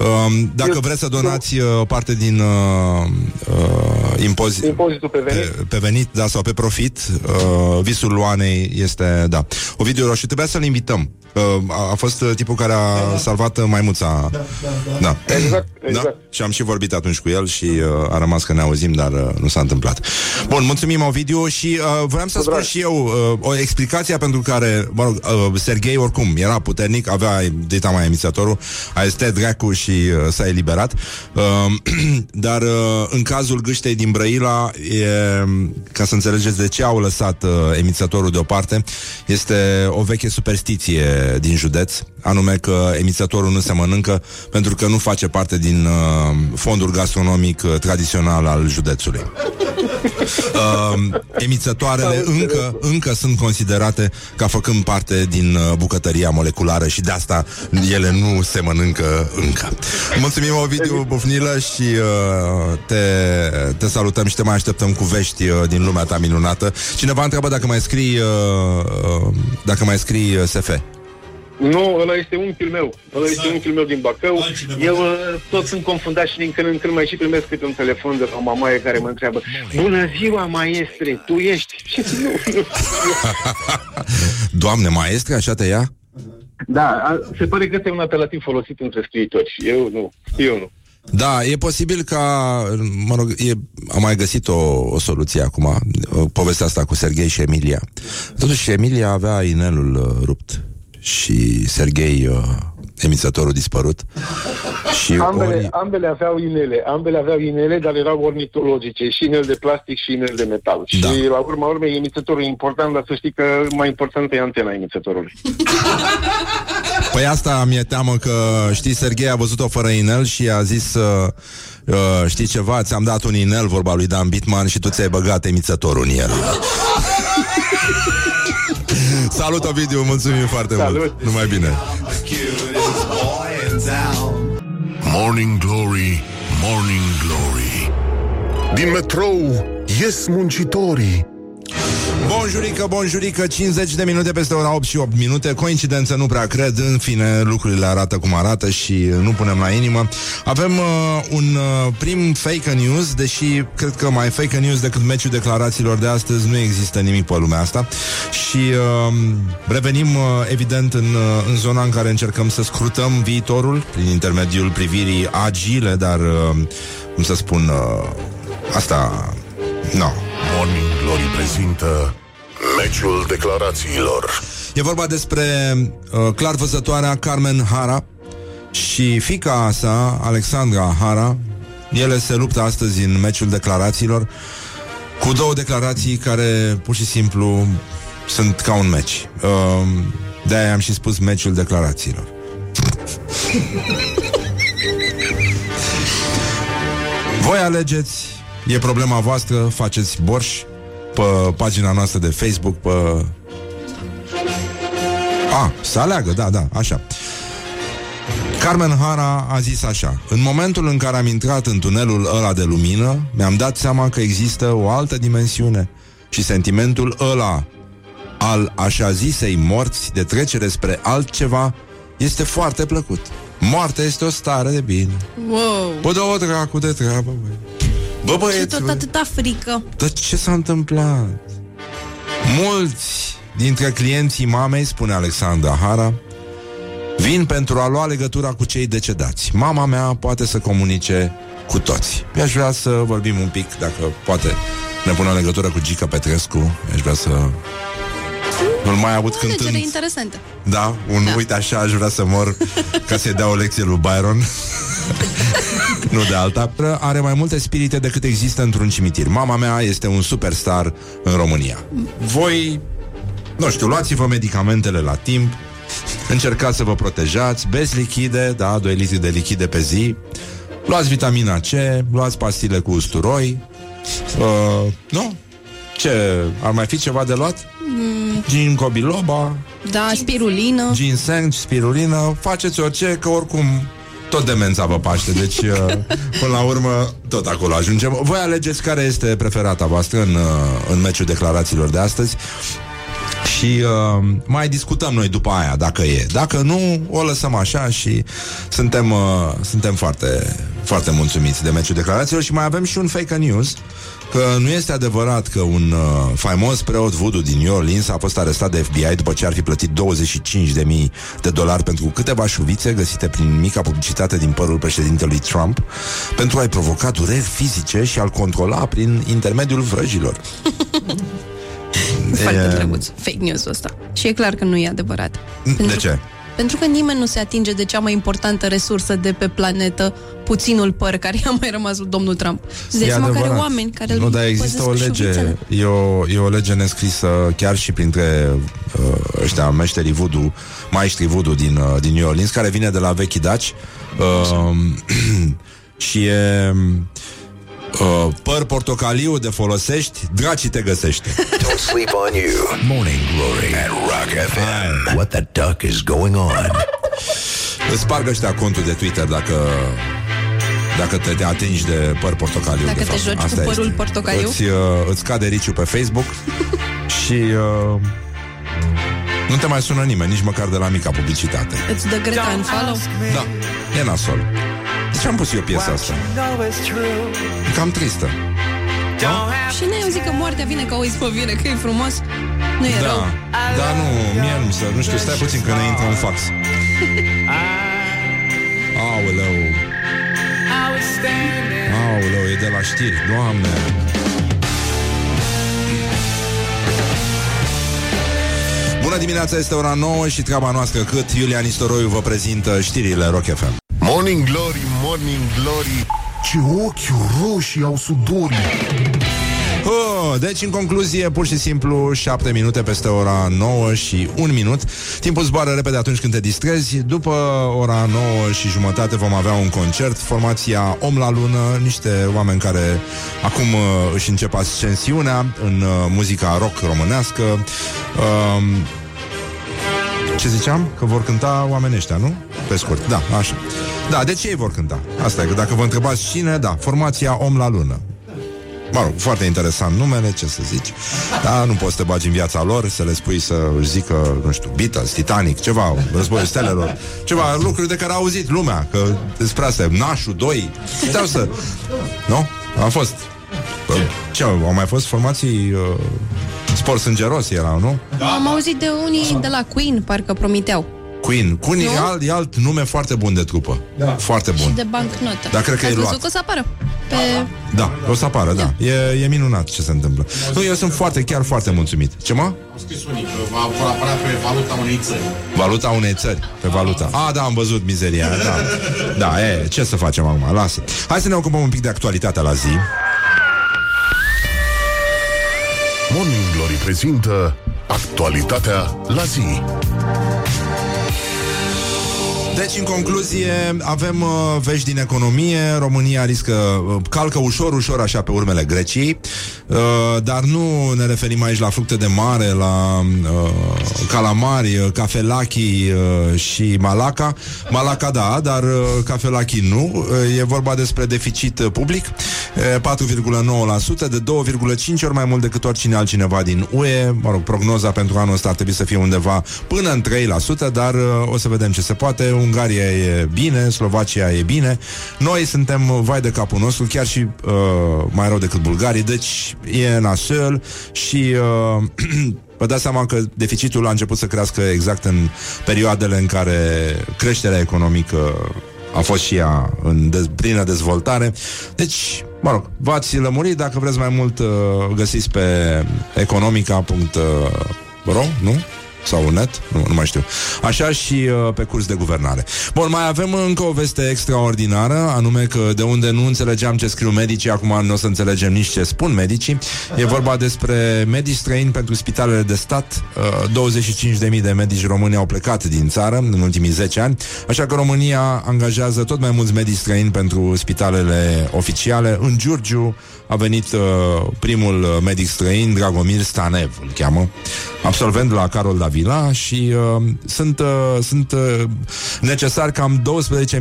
Um, Dacă vreți să donați uh, o parte din uh, uh, impozit, Impozitul pe venit. pe, pe venit, da, sau pe profit, uh, visul Luanei este, da. Ovidiu Roșu, trebuia să-l invităm. Uh, a, a fost uh, tipul care a salvat uh, maimuța. Da, da, da. Exact, exact. Da? Și am și vorbit atunci cu el și uh, a rămas că ne auzim, dar uh, nu s-a întâmplat. Bun, mulțumim, Ovidiu, și uh, vreau să spun și eu uh, o explicație pentru care, mă rog, uh, Serghei oricum era puternic, avea dita mai emițătorul, a este dracu și uh, s-a eliberat. Uh, *clears throat* dar uh, în cazul gâștei din Brăila, e, ca să înțelegeți de ce au lăsat uh, emițătorul deoparte, este o veche superstiție din județ, anume că emițătorul nu se mănâncă pentru că nu face parte din uh, fondul gastronomic uh, tradițional al județului. Uh, *laughs* emițătoarele încă, încă sunt considerate ca făcând parte din uh, bucătăria moleculară și de asta ele nu se mănâncă încă. Mulțumim, Ovidiu Bufnilă și uh, te, te salutăm și te mai așteptăm cu vești uh, din lumea ta minunată. Cineva întreabă dacă mai scrii uh, uh, dacă mai scrii uh, SF. Nu, ăla este unchiul meu. Ăla este unchiul meu din Bacău. Eu uh, tot sunt confundat și din când în când mai și primesc câte un telefon de la o mamaie care mă întreabă Bună ziua, maestre, tu ești? *laughs* Și nu, nu. *laughs* Doamne, maestre, așa te ia? Da, a, se pare că este un apelativ folosit între scriitori. Eu nu, eu nu. Da, e posibil ca, mă rog, e, am mai găsit o, o soluție acum, uh, povestea asta cu Serghei și Emilia. Totuși, Emilia avea inelul uh, rupt și Serghei, uh, emițătorul dispărut. Și Ambele, ori, ambele aveau inele, ambele aveau inele, dar erau ornitologice, și inel de plastic și inel de metal. Da. Și la urma urmei, emițătorul e important, dar să știi că mai importantă e antena emițătorului. *laughs* Păi asta mi-e teamă că, știi, Serghei a văzut-o fără inel și a zis, uh, uh, știi ceva, ți-am dat un inel, vorba lui Dan Bitman, și tu ți-ai băgat emițătorul în el. *laughs* Salut, Ovidiu, mulțumim foarte Salut. mult. Numai bine. Morning Glory, Morning Glory Din metrou ies muncitorii Bonjurică, bonjurică, 50 de minute peste ora 8 și 8 minute. Coincidență nu prea cred, în fine lucrurile arată cum arată și nu punem la inimă. Avem uh, un uh, prim fake news, deși cred că mai fake news decât meciul declarațiilor de astăzi Nu există nimic pe lumea asta. Și uh, revenim uh, evident în, uh, în zona în care încercăm să scrutăm viitorul Prin intermediul privirii agile, dar uh, cum să spun, uh, asta... No, Morning Glory prezintă Meciul declarațiilor E vorba despre uh, clar văzătoarea Carmen Hara și fica sa, Alexandra Hara. Ele se luptă astăzi în meciul declarațiilor. cu două declarații care pur și simplu sunt ca un meci. Uh, de-aia am și spus meciul declarațiilor. *laughs* Voi alegeți, e problema voastră, faceți borș pe pagina noastră de Facebook, pe... A, să aleagă, da, da, așa. Carmen Hara a zis așa În momentul în care am intrat în tunelul ăla de lumină Mi-am dat seama că există o altă dimensiune Și sentimentul ăla Al așa zisei morți De trecere spre altceva Este foarte plăcut Moartea este o stare de bine Wow. Bă, dă o dracu de treabă, băi. Bă, Și băieți, tot băi. atâta frică. Dar ce s-a întâmplat? Mulți dintre clienții mamei, spune Alexandra Hara, vin pentru a lua legătura cu cei decedați. Mama mea poate să comunice cu toți. Mi-aș vrea să vorbim un pic, dacă poate ne pune în legătură cu Gica Petrescu. Mi-aș vrea să... Nu-l mai aud O cântând. alegere interesantă. Da, un da. uite așa aș vrea să mor ca să-i dea o lecție lui Byron. *laughs* nu de alta. Are mai multe spirite decât există într-un cimitir. Mama mea este un superstar în România. Voi, nu știu, luați-vă medicamentele la timp, încercați să vă protejați, beți lichide, da, 2 litri de lichide pe zi, luați vitamina C, luați pastile cu usturoi, uh, nu? Ce, ar mai fi ceva de luat? Mm, Ginkgo biloba, da, spirulină. ginseng, spirulină, faceți orice, că oricum tot demența vă paște, deci uh, până la urmă tot acolo ajungem. Voi alegeți care este preferata voastră în, uh, în meciul declarațiilor de astăzi și uh, mai discutăm noi după aia dacă e. Dacă nu, o lăsăm așa și suntem, uh, suntem foarte, foarte mulțumiți de meciul declarațiilor și mai avem și un fake news că nu este adevărat că un uh, faimos preot voodoo din New Orleans a fost arestat de FBI după ce ar fi plătit 25.000 de dolari pentru câteva șuvițe găsite prin mica publicitate din părul președintelui Trump pentru a-i provoca dureri fizice și a-l controla prin intermediul vrăjilor. *laughs* *laughs* Foarte E- drăguț. Fake news-ul ăsta. Și e clar că nu e adevărat. De ce? Pentru că nimeni nu se atinge de cea mai importantă resursă de pe planetă, puținul păr care i-a mai rămas lui domnul Trump. Îți dai E seama care adevărat. oameni care Nu, îl dar există păzesc o lege, șuvițele. e o, e o lege nescrisă chiar și printre uh, ăștia meșterii voodoo, maestrii voodoo din, uh, din New Orleans, care vine de la vechi daci uh, *clears throat* și e uh, păr portocaliu de folosești, dracii te găsește. *laughs* Don't sleep on you. Morning Glory at Rock FM. What the duck is going on? Îți sparg ăștia contul de Twitter dacă dacă te, te atingi de păr portocaliu Dacă de te fapt. joci cu Asta părul este. portocaliu? Îți, uh, îți cade riciu pe Facebook *laughs* Și uh, Nu te mai sună nimeni Nici măcar de la mica publicitate Îți dă Greta în follow? Da, e nasol De ce am pus eu piesa asta? E cam tristă Și nu eu zic că moartea vine ca o izbăvire, că e frumos. Nu e Da, rău. da, nu, mie nu mi se, nu știu, stai puțin că ne intră un fax Aoleu Aoleu, e de la știri, doamne Bună dimineața, este ora 9 și treaba noastră cât Iulian Istoroiu vă prezintă știrile Rock FM. Morning Glory, Morning Glory Ce ochi roșii au sudorii Oh, deci, în concluzie, pur și simplu 7 minute peste ora 9 și 1 minut. Timpul zboară repede atunci când te distrezi. După ora 9 și jumătate vom avea un concert, formația Om la Lună, niște oameni care acum uh, își încep ascensiunea în uh, muzica rock românească. Um, ce ziceam? Că vor cânta oamenii ăștia, nu? Pe scurt, da, așa. Da, de ce ei vor cânta? Asta e, că dacă vă întrebați cine, da, formația Om la Lună. Mă rog, foarte interesant numele, ce să zici Dar nu poți să te bagi în viața lor Să le spui să își zică, nu știu, Beatles, Titanic, ceva, războiul stelelor Ceva lucruri de care a auzit lumea Că despre asta, e Nașul 2 Puteau să... Nu? A fost Bă, Ce, au mai fost formații uh, Sport sângeros erau, nu? Am auzit de unii de la Queen, parcă promiteau. Queen Queen e alt, e alt nume foarte bun de trupă da. Foarte Și bun de bancnotă. Da, cred că Ați e văzut luat. că o să apară pe... Da, o să apară, da, E, e minunat ce se întâmplă Nu, eu sunt foarte, chiar foarte mulțumit Ce mă? Au scris unii că va, vor apărea pe valuta unei țări. Valuta unei țări, pe valuta. A, da, am văzut mizeria aia, da. Da, e, ce să facem acum? Lasă. Hai să ne ocupăm un pic de actualitatea la zi. Morning Glory prezintă actualitatea la zi. Deci, în concluzie, avem uh, vești din economie. România riscă, uh, calcă ușor, ușor așa pe urmele Greciei, uh, dar nu ne referim aici la fructe de mare, la uh, calamari, uh, cafelachi uh, și malaca. Malaca da, dar uh, cafelachi nu. Uh, e vorba despre deficit uh, public, uh, 4,9%, de 2,5 ori mai mult decât oricine altcineva din UE. Mă rog, prognoza pentru anul ăsta ar trebui să fie undeva până în 3%, dar uh, o să vedem ce se poate. Ungaria e bine, Slovacia e bine. Noi suntem uh, vai de capul nostru, chiar și uh, mai rău decât bulgarii, deci e nasol și uh, *clears throat* Vă dați seama că deficitul a început să crească exact în perioadele în care creșterea economică a fost și ea în dez- plină dezvoltare. Deci, mă rog, v-ați lămurit, dacă vreți mai mult uh, găsiți pe economica.ro, nu? Sau net, nu, nu mai știu. Așa și uh, pe curs de guvernare. Bun, mai avem încă o veste extraordinară, anume că de unde nu înțelegeam ce scriu medicii, acum nu o să înțelegem nici ce spun medicii. E vorba despre medici străini pentru spitalele de stat. Uh, 25.000 de medici români au plecat din țară în ultimii 10 ani, așa că România angajează tot mai mulți medici străini pentru spitalele oficiale. În Giurgiu a venit uh, primul uh, medic străin, Dragomir Stanev, îl cheamă, absolvent la Carol Davila și uh, sunt, uh, sunt uh, necesari cam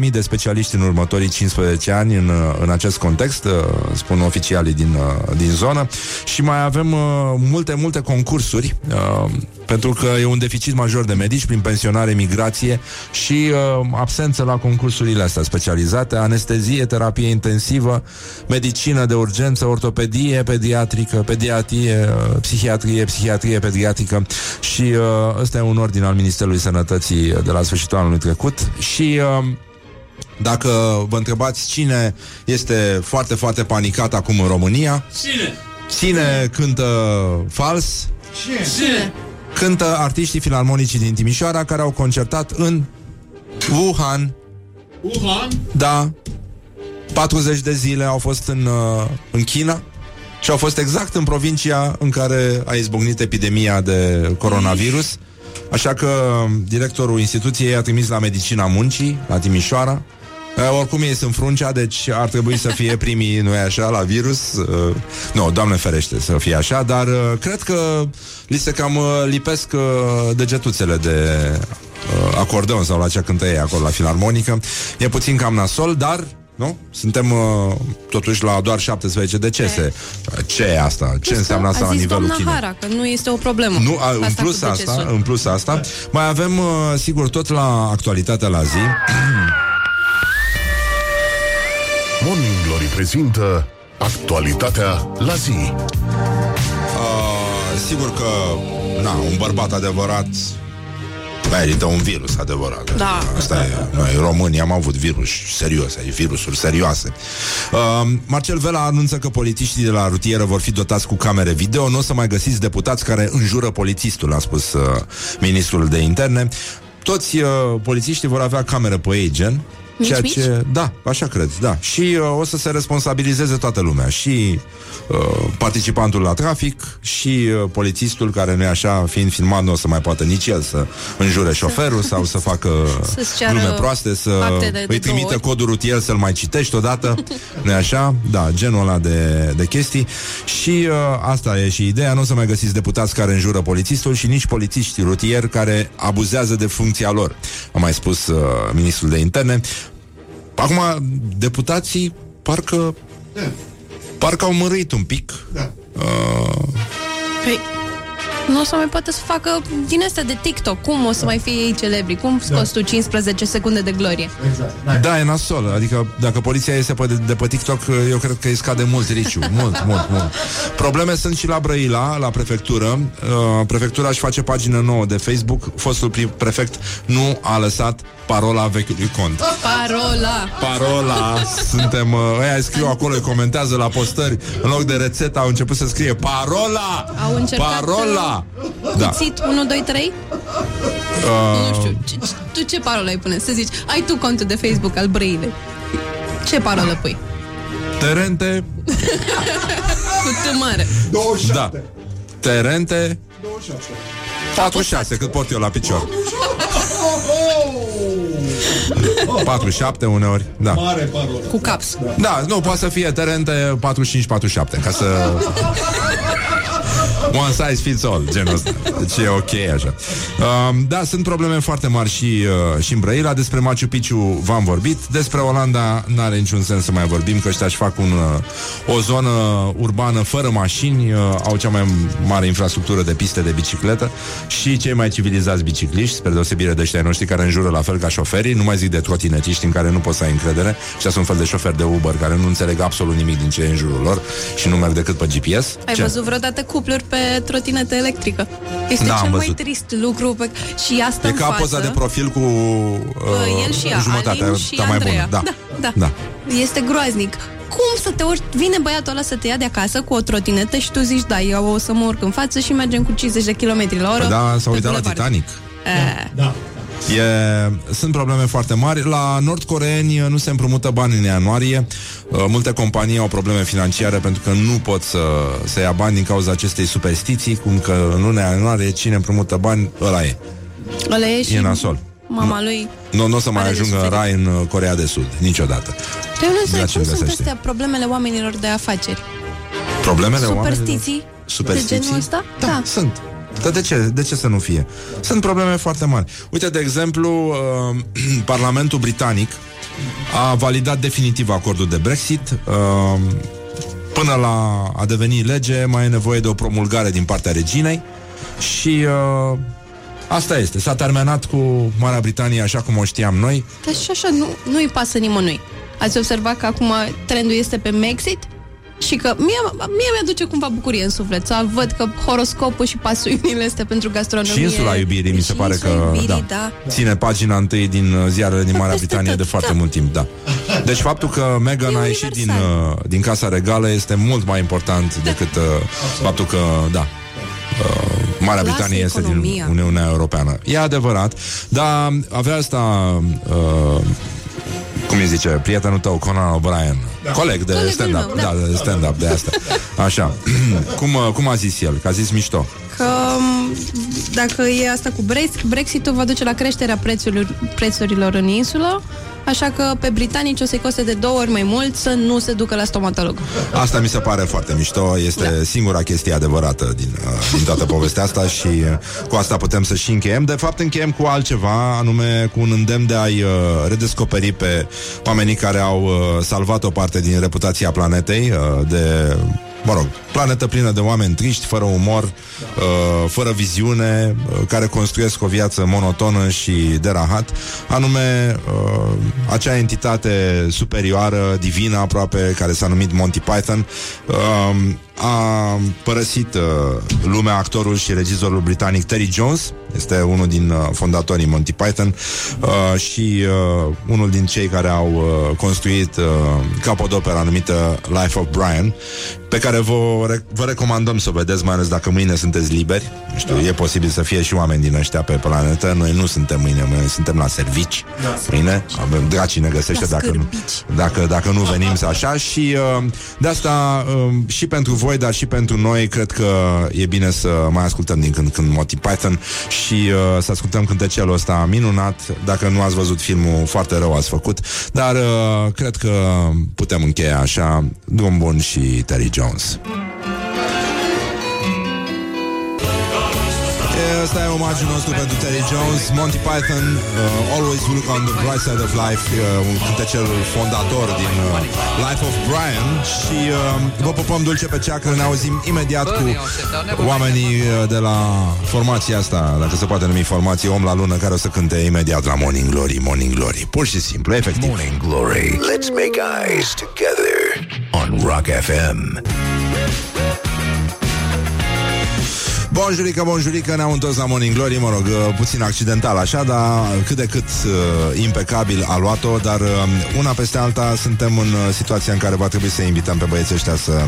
12.000 de specialiști în următorii 15 ani în, uh, în acest context, uh, spun oficialii din, uh, din zonă. Și mai avem uh, multe, multe concursuri uh, pentru că e un deficit major de medici prin pensionare, migrație și uh, absență la concursurile astea specializate, anestezie, terapie intensivă, medicină de urgență, ortopedie pediatrică, pediatrie, uh, psihiatrie, psihiatrie pediatrică și uh, ăsta e un ordin al Ministerului Sănătății de la sfârșitul anului trecut și uh, dacă vă întrebați cine este foarte, foarte panicat acum în România, Cine? cine cântă fals, Cine? cântă artiștii filarmonicii din Timișoara care au concertat în Wuhan. Wuhan? Da. 40 de zile au fost în, uh, în China și au fost exact în provincia în care a izbucnit epidemia de coronavirus. Așa că directorul instituției a trimis la Medicina Muncii, la Timișoara. Uh, oricum ei sunt fruncea, deci ar trebui să fie primii, nu așa, la virus. Uh, nu, doamne ferește să fie așa, dar uh, cred că li se cam uh, lipesc uh, degetuțele de uh, acordeon sau la ce cântă ei acolo la filarmonică. E puțin cam nasol, dar nu? Suntem uh, totuși la doar 17 decese. Ce e asta? Ce înseamnă asta a la zis nivelul doamna Chinei? Hara, că nu este o problemă. Nu, a, în Asta plus cu asta, decesul. în plus asta, mai avem, uh, sigur, tot la actualitatea la zi. *clears throat* Morning Glory prezintă actualitatea la zi. Uh, sigur că, na, un bărbat adevărat merită un virus adevărat. Da. Asta e. Noi, românii, am avut virus serios, ai virusuri serioase. Uh, Marcel Vela anunță că polițiștii de la rutieră vor fi dotați cu camere video. Nu o să mai găsiți deputați care înjură polițistul, a spus uh, ministrul de interne. Toți uh, polițiștii vor avea camere pe ei, gen. Mici, ceea mici? ce, da, așa cred, da. Și uh, o să se responsabilizeze toată lumea, și uh, participantul la trafic, și uh, polițistul care nu e așa, fiind filmat, nu o să mai poată nici el să înjure șoferul sau să facă *laughs* Să-ți ceară glume proaste, să acte de- de îi două trimită ori. codul rutier să-l mai citești odată, *laughs* nu așa? Da, genul ăla de, de chestii. Și uh, asta e și ideea, nu o să mai găsiți deputați care înjură polițistul și nici polițiști rutieri care abuzează de funcția lor, a mai spus uh, ministrul de interne. Acum, deputații parcă parcă au mărit un pic. Da. Uh, Păi, nu o să mai poate să facă din astea de TikTok. Cum o să mai fie ei celebri? Cum scoți tu 15 secunde de glorie? Exact. Da, e nasol. Adică dacă poliția iese pe, de pe TikTok, eu cred că îi scade mult riciu. *laughs* Mult, mult, mult. Probleme sunt și la Brăila, la prefectură. Uh, prefectura își face pagină nouă de Facebook. Fostul pri- prefect nu a lăsat parola vechiului cont. Parola! Parola, suntem, uh, ăia scriu acolo, îi comentează la postări, în loc de rețetă au început să scrie parola! Au încercat, Parola! Da. Cuțit 1, 2, 3? Uh, Nu știu. Ce, ce, tu ce parolă ai pune? Să zici, ai tu contul de Facebook al Brăilei. Ce parolă pui? Terente, *laughs* Cu T mare. da. Terente 46, cât pot eu la picior 47 uneori Da, Mare parolă. Cu caps. da nu, poate să fie terente 45-47 Ca să One size fits all, genul ăsta. Deci e ok așa. Um, da, sunt probleme foarte mari și, uh, și în Brăila. Despre Machu Picchu v-am vorbit. Despre Olanda n-are niciun sens să mai vorbim, că ăștia își fac un, uh, o zonă urbană fără mașini, uh, au cea mai mare infrastructură de piste de bicicletă și cei mai civilizați bicicliști, spre deosebire de ăștia ai noștri care înjură la fel ca șoferii, nu mai zic de trotinetiști în care nu poți să ai încredere. Ăștia sunt un fel de șoferi de Uber care nu înțeleg absolut nimic din ce e în jurul lor și nu merg decât pe GPS. Ai Ce? văzut vreodată cupluri pe trotinetă electrică? Este Da, am cel mai văzut. trist lucru pe... și asta E în ca față. poza de profil cu uh, el și ea, jumătatea Alin și ta mai Andreea. bună. Da. Da, da. Este groaznic. Cum să te urci? Vine băiatul ăla să te ia de acasă cu o trotinetă și tu zici, da, eu o să mă urc în față și mergem cu 50 de km la oră. Păi da, s-a pe uitat la bulevard. Titanic. Eh, Da. E, sunt probleme foarte mari. La nordcoreeni nu se împrumută bani în ianuarie. Uh, Multe companii au probleme financiare pentru că nu pot să, să ia bani din cauza acestei superstiții, cum că în luna ianuarie cine împrumută bani, ăla e. ăla e și E nasol. mama lui. Nu, nu o să mai Are de ajungă în suferit. rai în uh, Corea de Sud, niciodată. Dar eu nu Ia înțeleg ce cum sunt găsește. astea problemele oamenilor de afaceri. Problemele oamenilor? Superstiții? Superstiții? De genul ăsta? Da, da. sunt. Dar de ce? De ce să nu fie? Sunt probleme foarte mari. Uite, de exemplu, uh, *clears throat* Parlamentul Britanic a validat definitiv acordul de Brexit. Uh, până la a deveni lege, mai e nevoie de o promulgare din partea reginei și uh, asta este. S-a terminat cu Marea Britanie așa cum o știam noi. Dar și așa nu, nu-i pasă nimănui. Ați observat că acum trendul este pe Mexit? Și că mie, mie mi-aduce cumva bucurie în suflet să văd că horoscopul și pasiunile este pentru gastronomie. Și insula iubirii, mi se Și pare insula că iubirii, da, da. ține pagina întâi din uh, ziarele din Marea Peste Britanie tot, de foarte da. mult timp, da. Deci faptul că Meghan E a ieșit din, universal. uh, din Casa Regală este mult mai important decât uh, faptul că, da, uh, Marea Lasă Britanie este din economia. Uniunea Europeană. E adevărat, dar avea asta... Uh, cum îi zice, prietenul tău, Conan O'Brien da. Coleg de Colegul stand-up meu, da. da. da, de stand-up de asta Așa, *clears throat* cum, uh, cum a zis el? Că a zis mișto Că m, dacă e asta cu Brex- Brexit-ul va duce la creșterea prețurilor, prețurilor în insulă, așa că pe britanici o să-i coste de două ori mai mult să nu se ducă la stomatolog. Asta mi se pare foarte mișto Este da. singura chestie adevărată din, uh, din toată povestea asta Și uh, cu asta putem să și încheiem De fapt încheiem cu altceva Anume cu un îndemn de a-i uh, redescoperi Pe oamenii care au uh, salvat o parte din reputația planetei uh, De mă rog, planetă plină de oameni triști, fără umor, uh, fără viziune, uh, care construiesc o viață monotonă și de rahat, anume uh, acea entitate superioară, divină aproape, care s-a numit Monty Python, uh, a părăsit uh, lumea actorul și regizorul britanic Terry Jones, este unul din uh, fondatorii Monty Python uh, și uh, unul din cei care au uh, construit uh, capodopera numită Life of Brian, pe care vă, re- vă recomandăm să o vedeți, mai ales dacă mâine sunteți liberi. Nu știu, e posibil să fie și oameni din ăștia pe planetă. Noi nu suntem mâine, noi suntem la servici. Mâine avem dracii ne găsește La dacă nu, scârbici. dacă, dacă nu venim să așa și uh, de asta uh, și pentru voi, dar și pentru noi cred că e bine să mai ascultăm din când în când Monty Python și uh, să ascultăm cântecelul ăsta minunat. Dacă nu ați văzut filmul, foarte rău ați făcut, dar uh, cred că putem încheia așa. Drum bun și Terry Jones. E, Ăsta e omagiul nostru pentru Terry Jones Monty Python, uh, Always Look on the Bright Side of Life uh, Un cântecel fondator din uh, Life of Brian Și uh, vă pupăm dulce pe ceacră Ne auzim imediat cu oamenii uh, de la formația asta Dacă se poate numi formație Om la lună Care o să cânte imediat la Morning Glory Morning Glory Pur și simplu, efectiv Morning Glory. Let's make eyes together on Rock FM. Bonjurică, bonjurică, ne-am întors la Morning Glory, mă rog, uh, puțin accidental așa, dar cât de cât uh, impecabil a luat-o, dar uh, una peste alta suntem în uh, situația în care va trebui să invităm pe băieții ăștia să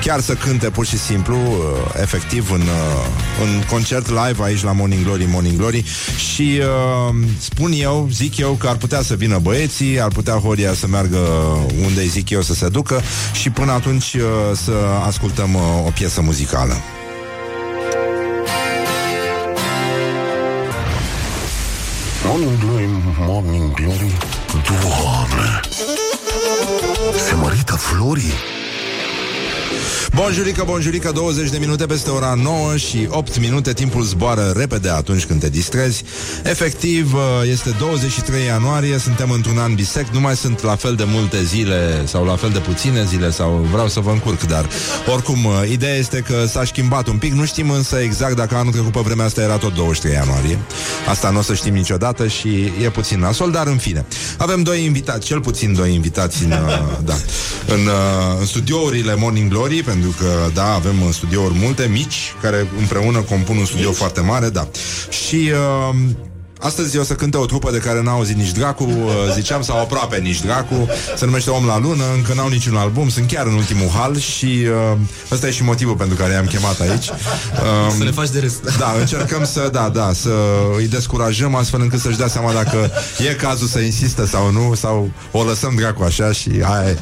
chiar să cânte pur și simplu, uh, efectiv, în, uh, în concert live aici la Morning Glory, Morning Glory și uh, spun eu, zic eu că ar putea să vină băieții, ar putea Horia să meargă unde îi zic eu să se ducă și până atunci uh, să ascultăm uh, o piesă muzicală. Glory, Morning Glory Doamne Se mărită florii Bonjurică, bonjurică, 20 de minute peste ora 9 și 8 minute, timpul zboară repede atunci când te distrezi. Efectiv, uh, este 23 ianuarie, suntem într-un an bisect, nu mai sunt la fel de multe zile sau la fel de puține zile sau vreau să vă încurc, dar oricum, uh, ideea este că s-a schimbat un pic, nu știm însă exact dacă anul trecut pe vremea asta era tot 23 ianuarie. Asta nu o să știm niciodată și e puțin nasol, dar în fine. Avem doi invitați, cel puțin doi invitați în, uh, da, în, uh, în studiourile Morning Glory, pentru că, da, avem în studiouri multe, mici, care împreună compun un studio foarte mare, da. Și... Uh, Astăzi o să cânte o trupă de care n-au auzit nici dracu, uh, ziceam, sau aproape nici dracu, se numește Om la Lună, încă n-au niciun album, sunt chiar în ultimul hal și uh, ăsta e și motivul pentru care i-am chemat aici. Uh, *laughs* Să le faci de râs. da, încercăm să, da, da, să îi descurajăm astfel încât să-și dea seama dacă e cazul să insistă sau nu, sau o lăsăm dracu așa și hai.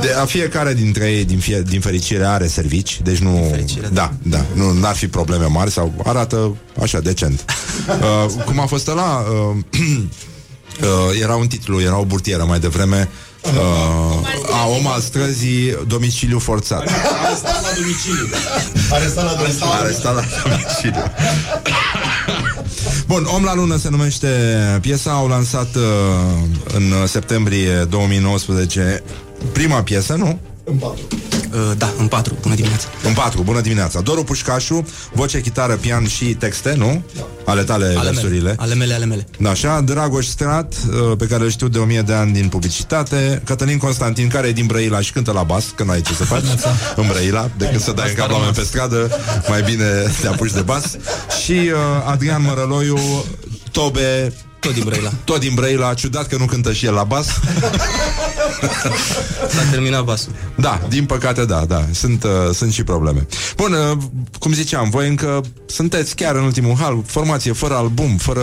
De, a fiecare dintre ei, din, fie, din fericire, are servici, deci nu... fericire, da, da, nu n-ar fi probleme mari sau arată așa, decent. *laughs* Uh, cum a fost ăla? Uh, *clears throat* uh, era un titlu, era o burtieră mai devreme uh, a om al străzii domiciliu forțat. Arestat la domiciliu. Arestat la domiciliu. Arestat la domiciliu. Bun, Om la lună se numește piesa, au lansat uh, în septembrie 2019 prima piesă, nu? Uh, da, în patru. Bună dimineața. În patru, bună dimineața. Doru Pușcașu, voce, chitară, pian și texte, nu? Ale tale Ale versurile. mele, ale mele, ale mele. Da, așa, Dragoș Strat, uh, pe care îl știu de o mie de ani din publicitate, Cătălin Constantin, care e din Brăila și cântă la bas, că n-ai ce să faci în Brăila, decât să dai în cap la oameni pe stradă, mai bine te apuci de bas. Și uh, Adrian Mărăloiu, Tobe, Tot din Brăila. *laughs* tot din Brăila, ciudat că nu cântă și el la bas. S-a terminat basul. Da, din păcate da, da, sunt, uh, sunt și probleme. Bun, uh, cum ziceam, voi încă sunteți chiar în ultimul hal, formație fără album, fără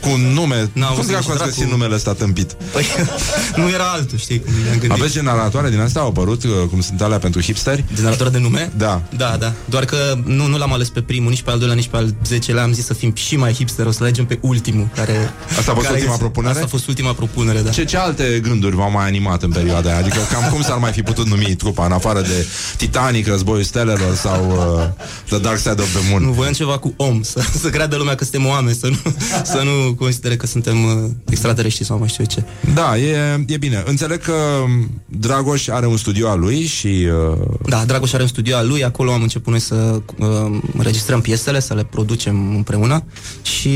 cu un nume. N-au cum auzit dracu nici ați dracu. găsit numele ăsta tâmpit? Păi, *laughs* nu era altul, știi cum ne-am gândit. Aveți generatoare din astea au apărut, uh, cum sunt alea pentru hipsteri? Generator de nume? Da. Da, da. Doar că nu, nu l-am ales pe primul, nici pe al doilea, nici pe al zecelea. Am zis să fim și mai hipster, o să alegem pe ultimul. Care, Asta a fost care ultima este- propunere? Asta a fost ultima propunere, da. Ce, ce alte gânduri v-au mai animat în perioada aia? Adică cam cum s-ar mai fi putut numi trupa, în afară de Titanic, Războiul Stelelor sau uh, The Dark Side of the Moon? Nu, voiam ceva cu om, să, să creadă lumea că suntem oameni, să nu, să nu considere că suntem uh, extraterestri sau mai știu eu ce. Da, e, e bine. Înțeleg că um, Dragoș are un studio al lui și... Uh, Da, Dragoș are un studio al lui, acolo am început noi să uh, înregistrăm piesele, să le producem împreună și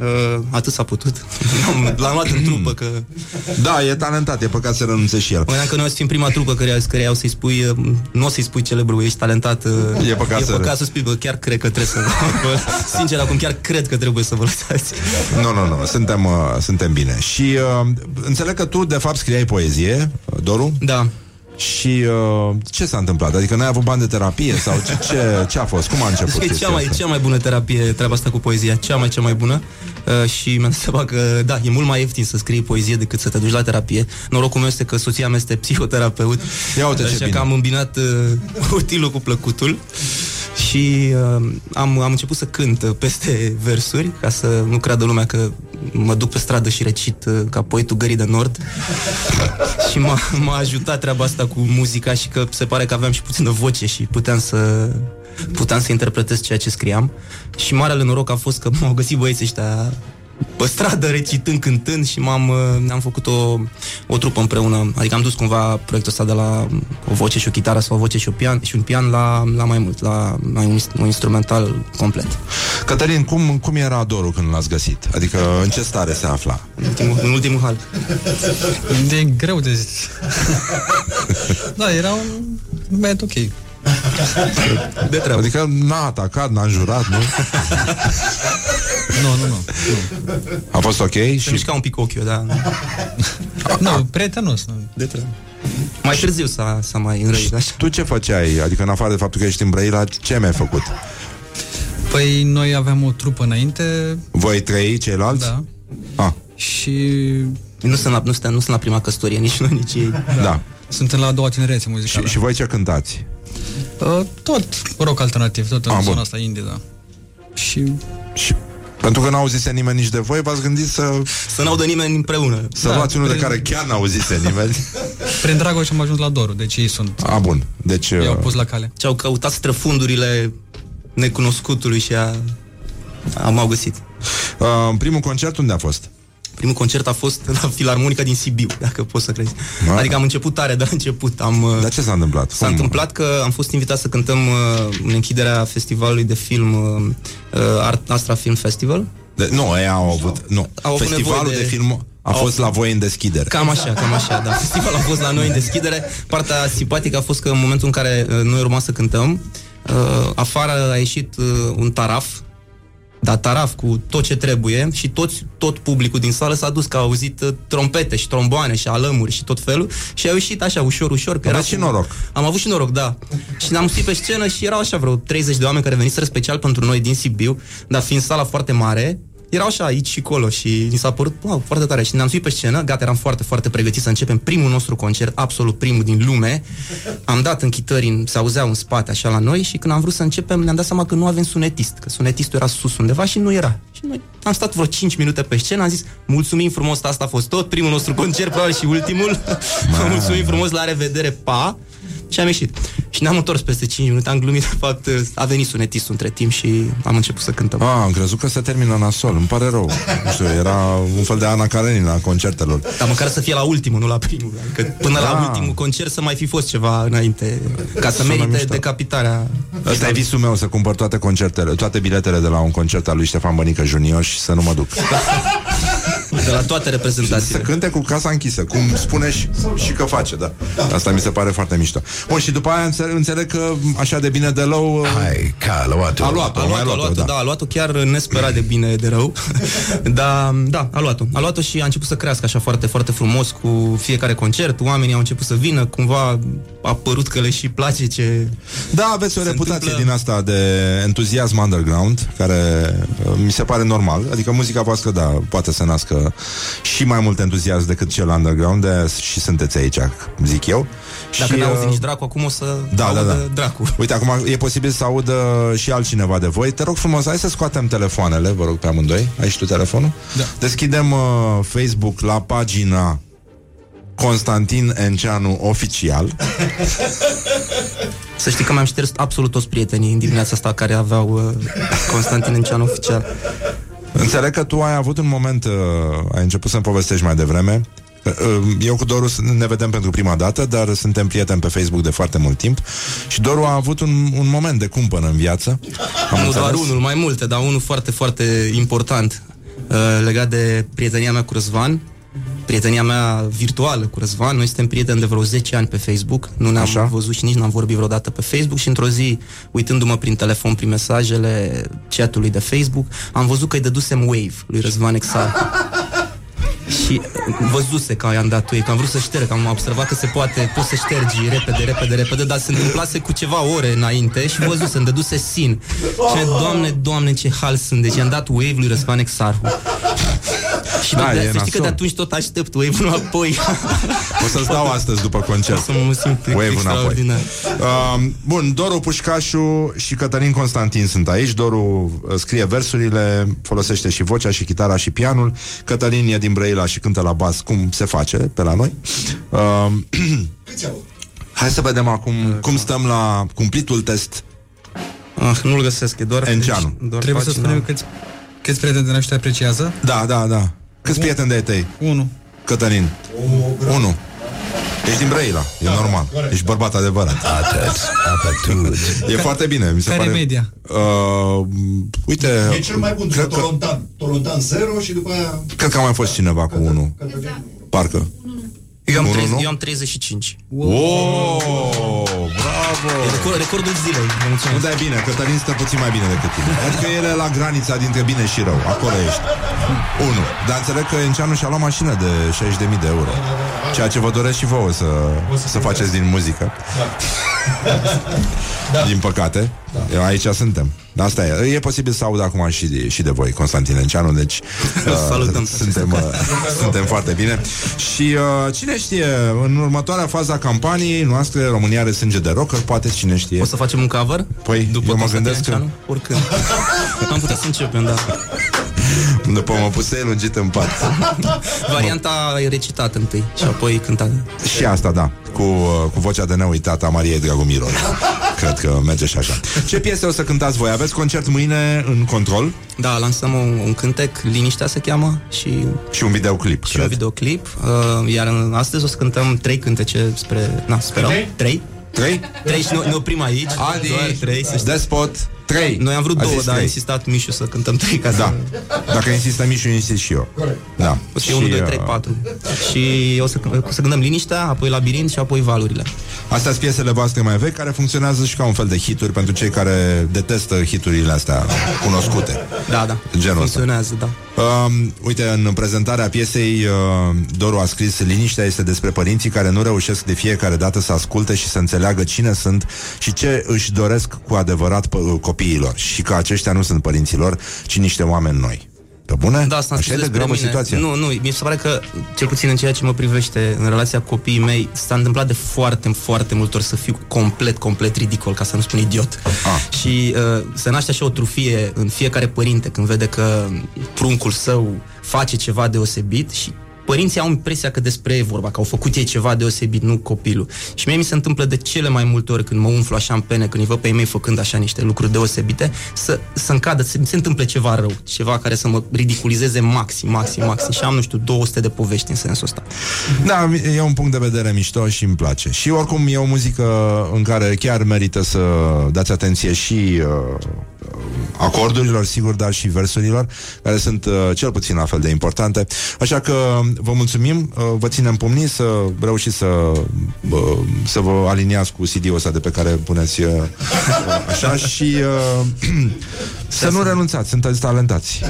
uh, atât s-a putut. *laughs* L-am, l-am luat în trupă că... Da, e talentat, e păcat să renunțe și el. Mă că noi o să fim prima trupă care, care o să-i spui, uh, nu o să-i spui celebru, ești talentat. uh, E păcat e să păcat râzi. să spui, bă, chiar cred că trebuie să vă, *laughs* Sincer, acum chiar cred că trebuie să vă lăsați. Nu, nu, nu, suntem, uh, suntem bine. Și uh, înțeleg că tu, de fapt, scriai poezie, uh, Doru? Da. Și uh, ce s-a întâmplat? Adică n-ai avut bani de terapie sau ce, ce, ce a fost? Cum a început E chestia cea mai, asta? cea mai bună terapie treaba asta cu poezia, cea mai, cea mai bună uh, și mi-am dat seama că, da, e mult mai ieftin să scrii poezie decât să te duci la terapie. Norocul meu este că soția mea este psihoterapeut, Ia uite ce așa bine. că am îmbinat uh, *laughs* utilul cu plăcutul și uh, am, am început să cânt uh, peste versuri ca să nu creadă lumea că mă duc pe stradă și recit uh, ca poetul Gării de Nord. *laughs* Și m-a, m-a ajutat treaba asta cu muzica și că se pare că aveam și puțină voce și puteam să puteam să interpretez ceea ce scriam. Și marele noroc a fost că m-au găsit băieții ăștia pe stradă recitând, cântând și m-am, uh, am făcut o, o trupă împreună. Adică am dus cumva proiectul ăsta de la o voce și o chitară sau o voce și, o pian, și un pian la, la mai mult, la, la un, inst- un instrumental complet. Cătălin, cum, cum era Doru când l-ați găsit? Adică în ce stare se afla? În ultimul, în ultimul hal. De greu de zis. *laughs* da, era un băiat ok. *laughs* De treabă. Adică n-a atacat, n-a înjurat, *laughs* nu? Nu, nu, nu. A fost ok Se și... mișca un pic ochiul, da. *laughs* Nu, prietenos. Nu. De treabă. Mai târziu s-a, s-a mai înrăit, așa. Tu ce făceai? Adică în afară de faptul că ești în Brăila, ce mi-ai făcut? Păi noi aveam o trupă înainte, Voi trei, ceilalți? da, Ah, și Nu sunt la, nu sunt, nu sunt la prima căsătorie, nici noi, nici ei. da. suntem la a doua tinerețe Și, muzicală. și voi ce cântați? Uh, tot rock alternativ, tot în Ah, zona bun. asta indie, da. Și Și Pentru că n-a auzise nimeni nici de voi, v-ați gândit să... Să n-audă nimeni împreună. Să da, luați unul de care chiar n-a auzise nimeni. *laughs* Prin Dragoș am ajuns la Doru, deci ei sunt. A, bun. Deci... I-au uh, pus la cale. Ce au căutat străfundurile necunoscutului și a... am au găsit. Uh, primul concert unde a fost? Primul concert a fost la Filarmonica din Sibiu, dacă poți să crezi. Ma. Adică am început tare de la început. Am, uh, Dar ce s-a întâmplat? S-a întâmplat că am fost invitat să cântăm uh, în închiderea festivalului de film uh, uh, Art Astra Film Festival. De, nu, ei au avut... Nu. Au avut Festivalul nevoie de... de- film a au- fost la voi în deschidere. Cam așa, cam așa, da. *laughs* Festivalul a fost la noi în deschidere. Partea simpatică a fost că în momentul în care uh, noi urma să cântăm, uh, afară a ieșit uh, un taraf, da, taraf cu tot ce trebuie și toți, tot publicul din sală s-a dus că a auzit uh, trompete și tromboane și alămuri și tot felul și au ieșit așa ușor, ușor. Că Aveți și noroc. Am avut și noroc, da. Și ne-am suit pe scenă și erau așa vreo 30 de oameni care veniseră special pentru noi din Sibiu, dar fiind sala foarte mare, erau așa aici și acolo și ni s-a părut wow, foarte tare. Și ne-am suit pe scenă, gata, eram foarte, foarte pregătiți să începem primul nostru concert, absolut primul din lume. Am dat închitări, în, se auzeau în spate așa la noi și când am vrut să începem ne-am dat seama că nu avem sunetist, că sunetistul era sus undeva și nu era. Și noi am stat vreo 5 minute pe scenă, am zis, mulțumim frumos, asta a fost tot, primul nostru concert, probabil și ultimul. *laughs* mulțumim frumos, la revedere, pa! Și am ieșit. Și ne-am întors peste 5 minute, am glumit, de fapt, a venit sunetistul între timp și am început să cântăm. Ah, am crezut că se termină nasol, îmi pare rău. Nu știu, era un fel de Ana Karenina a concertelor. Dar măcar să fie la ultimul, nu la primul. Adică până Da. la ultimul concert să mai fi fost ceva înainte, ca să Sună merite mișto. decapitarea. Ăsta e visul meu, să cumpăr toate concertele, toate biletele de la un concert al lui Ștefan Bănică Junior și să nu mă duc. *laughs* De la toate Să reprezentațiile. cânte cu casa închisă, cum spune și, și că face, da. Asta mi se pare foarte mișto. Bun, și după aia înțeleg, înțeleg că așa de bine de rău... Hai, că a luat-o. A luat-o, A mai luat-o, a luat-o, da. a luat-o chiar nesperat de bine de rău. *laughs* Dar, da, a luat-o. A luat-o și a început să crească așa foarte, foarte frumos cu fiecare concert. Oamenii au început să vină, cumva a părut că le și place ce... Da, aveți o Se reputație întâmplă- din asta de entuziasm underground, care uh, mi se pare normal. Adică muzica voastră, da, poate să nască și mai mult entuziasm decât cel underground, de și sunteți aici, zic eu. Dacă și, n-auzi uh, nici dracu, acum o să Da, da, audă da. dracu. *laughs* Uite, acum e posibil să audă și altcineva de voi. Te rog frumos, hai să scoatem telefoanele, vă rog pe amândoi. Ai și tu telefonul? Da. Deschidem uh, Facebook la pagina Constantin Enceanu Oficial. *laughs* Să știi că mi-am șters absolut toți prietenii în dimineața asta care aveau uh, Constantin Enceanu oficial. Înțeleg că tu ai avut un moment, uh, ai început să-mi povestești mai devreme. Uh, Eu cu Doru s- ne vedem pentru prima dată, dar suntem prieteni pe Facebook de foarte mult timp și Doru a avut un, un moment de cumpănă în viață. Am nu doar înțeles. unul, mai multe, dar unul foarte, foarte important uh, legat de prietenia mea cu Răzvan. Prietenia mea virtuală cu Răzvan. Noi suntem prieteni de vreo 10 ani pe Facebook. Nu ne-am Așa. văzut și nici n-am vorbit vreodată pe Facebook și într-o zi, uitându-mă prin telefon, prin mesajele chatului de Facebook, am văzut că îi dădusem wave lui Răzvan Exar. *laughs* Și văzuse că i-am dat wave, că am vrut să șterg, că am observat că se poate, poți să ștergi repede, repede, repede, dar se întâmplase cu ceva ore înainte și văzuse, îmi dăduse sin. Și am zis, doamne, doamne, ce hal sunt, deci i-am dat wave lui Răzvan Exarhu. Și Da, da, de, e să știi că nasol. de atunci tot aștept wave-ul înapoi. O să-ți dau *laughs* astăzi după concert. O să mă simt Wave extraordinar. înapoi. Uh, bun, Doru Pușcașu și Cătălin Constantin sunt aici. Doru uh, scrie versurile, folosește și vocea, și chitara, și pianul. Cătălin e din Brăila și cântă la bas, cum se face pe la noi. Uh, *clears throat* hai să vedem acum cum stăm la cumplitul test. Ah, nu-l găsesc, e doar... Enceanu. doar Trebuie să pagina. spunem câți, câți prieteni de noștri apreciază. Da, da, da. Câți prieteni de tăi? Unu. Cătălin. Unu. Ești din Brăila, e normal. Ești bărbat adevărat. Atât, apătut. E foarte bine, mi se Care pare. e media? Uh, uite, E cel mai bun, cred după că, Tolontan. Tolontan 0 și după aia... cred că a mai fost cineva cu unul. Parcă. Eu am, Nu, nu, 30, nu? eu am 35. Oh, bravo! E record, recordul zilei. Vă Nu mulțumesc. dai bine, Cătălin stă puțin mai bine decât tine. Adică el e la granița dintre bine și rău. Acolo ești. Unu. Dar înțeleg că Enceanu și-a luat mașină de 60.000 de euro. Ceea ce vă doresc și vouă să, să faceți din muzică. *laughs* Din păcate. Eu aici suntem. Asta e. E posibil să aud acum și de, și de voi, Constantin Enceanu, deci *laughs* Salutăm. suntem, uh, *laughs* suntem foarte bine. Și uh, cine știe, în următoarea fază a campaniei noastre, România are sânge de rocker, poate cine știe. O să facem un cover? Păi, După eu mă Constantin gândesc că Enceanu? Oricând. *laughs* Am putea să începem, da. După mă puse lungit în pat. *laughs* Varianta e recitată întâi și apoi cântată. Și asta, da, cu, uh, cu vocea de neuitat a Mariei Dragomirov. Cred că merge și așa. Ce piese o să cântați voi? Aveți concert mâine în control Da, lansăm un, un cântec, Liniștea se cheamă și, și un videoclip, și cred. un videoclip. Uh, iar în, astăzi o să cântăm trei cântece spre... Na, sperăm. Trei? Trei? Trei? Trei și ne, ne oprim aici. Adi, Doar trei, să știi. Despot, trei. Noi am vrut A două, zis dar a trei. insistat Mișu să cântăm trei ca să... Da. Dacă insistă Mișu, insist și eu. Da. O să fie 1, 2, 3, 4 Și o să, o să cântăm liniștea, apoi labirint și apoi valurile Astea sunt piesele voastre mai vechi care funcționează și ca un fel de hituri pentru cei care detestă hiturile astea cunoscute. Da, da, Genul ăsta. funcționează, da Um, uite, în prezentarea piesei uh, Doru a scris Liniștea este despre părinții care nu reușesc de fiecare dată să asculte și să înțeleagă cine sunt și ce își doresc cu adevărat pă- copiilor și că aceștia nu sunt părinților, ci niște oameni noi. Pe bune? Da, asta am Așa spus e de despre gravă mine. situația. Nu, nu, mi se pare că, cel puțin în ceea ce mă privește, în relația cu copiii mei, s-a întâmplat de foarte, foarte multe ori să fiu complet, complet ridicol, ca să nu spun idiot. Ah. Și uh, se naște așa o trufie în fiecare părinte când vede că pruncul său face ceva deosebit și părinții au impresia că despre ei e vorba, că au făcut ei ceva deosebit, nu copilul. Și mie mi se întâmplă de cele mai multe ori când mă umflu așa în pene, când îi văd pe ei mei făcând așa niște lucruri deosebite, să, să-mi cadă, să mi se întâmple ceva rău, ceva care să mă ridiculizeze maxim, maxim, maxim. Și am, nu știu, 200 de povești în sensul ăsta. Da, e un punct de vedere mișto și îmi place. Și oricum e o muzică în care chiar merită să dați atenție și uh, acordurilor, sigur, dar și versurilor, care sunt uh, cel puțin la fel de importante. Așa că vă mulțumim, uh, vă ținem pumnii să reușiți să, uh, să vă aliniați cu CD-ul ăsta de pe care puneți uh, *laughs* așa și uh, *clears throat* să nu renunțați, sunteți talentați.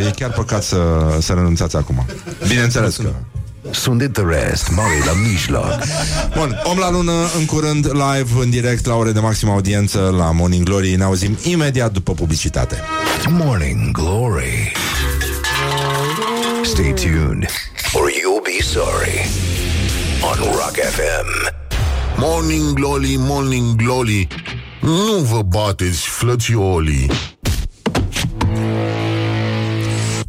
E, e chiar păcat să, să renunțați acum. Bineînțeles că Sunt the rest, mare la mijloc. Bun, om la lună în curând live în direct la ore de maximă audiență la Morning Glory. Ne auzim imediat după publicitate. Morning Glory. Stay tuned or you'll be sorry on Rock FM. Morning Glory, Morning Glory. Nu vă bateți, flățiolii.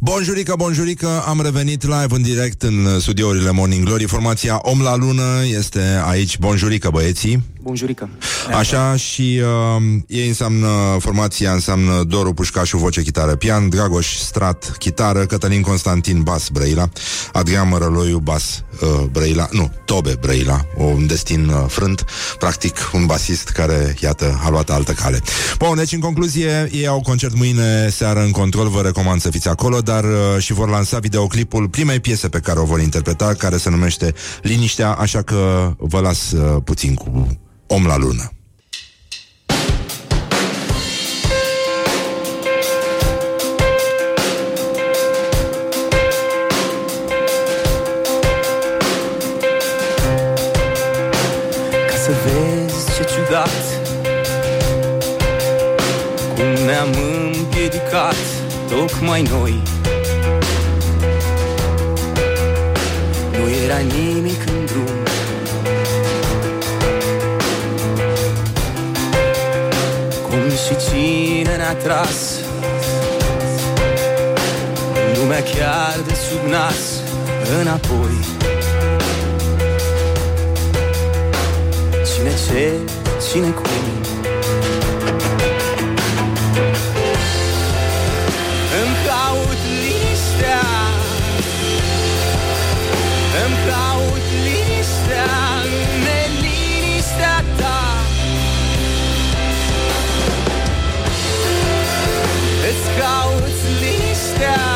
Bonjurică, bonjurică, am revenit live în direct în studiourile Morning Glory. Formația Om la Lună este aici. Bonjurică, băieții. Bunjurică. Așa și uh, ei înseamnă, formația înseamnă Doru Pușcașu, voce, chitară, pian, Dragoș Strat, chitară, Cătălin Constantin, bas, Brăila, Adrian Mărăloiu, bas, uh, Brăila, nu, Tobe Brăila, un destin uh, frânt, practic un basist care, iată, a luat altă cale. Bun, deci în concluzie, ei au concert mâine seară în control, vă recomand să fiți acolo, dar uh, și vor lansa videoclipul primei piese pe care o vor interpreta, care se numește Liniștea, așa că vă las uh, puțin cu Om la lună. Ca să vezi ce ciudat Cum ne-am împiedicat Tocmai noi Nu era nimic în drum ne-a tras. Lumea chiar de sub nas Înapoi. Cine ce, cine cum liniștea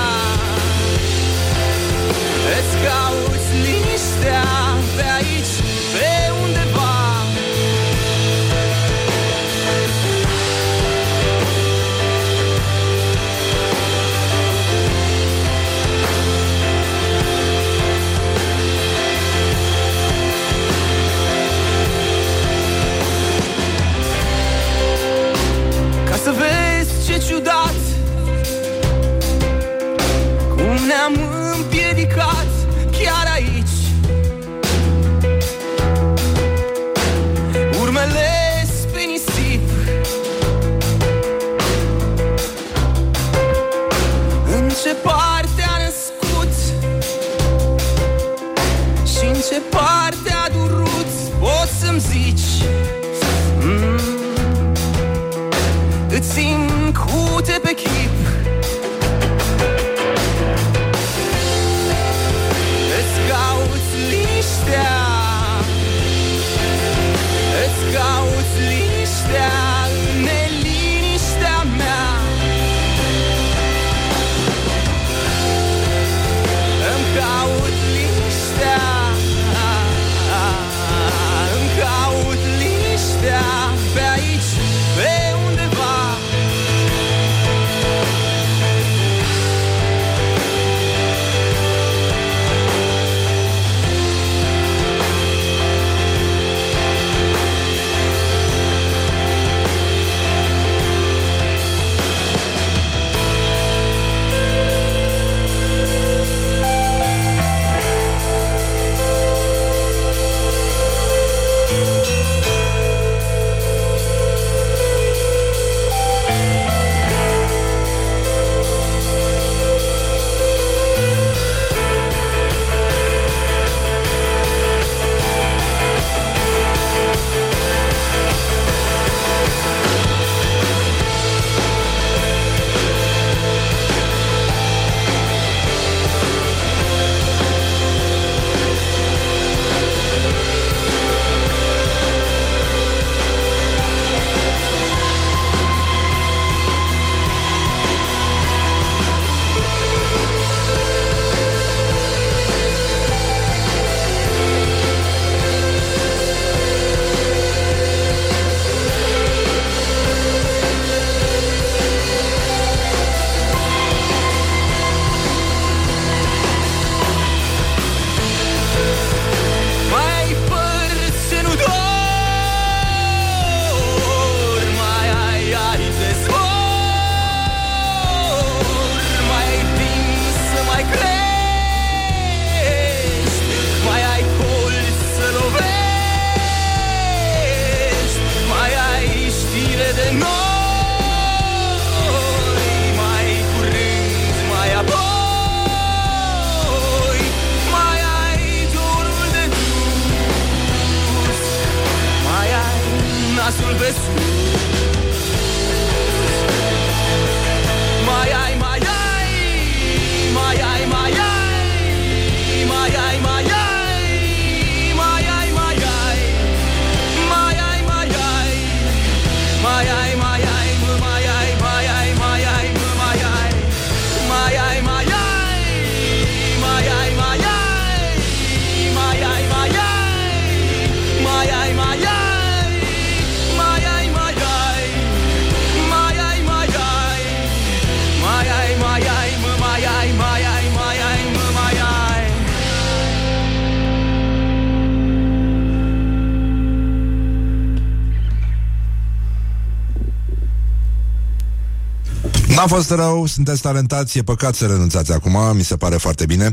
N-a fost rău, sunteți talentați, e păcat să renunțați acum, mi se pare foarte bine.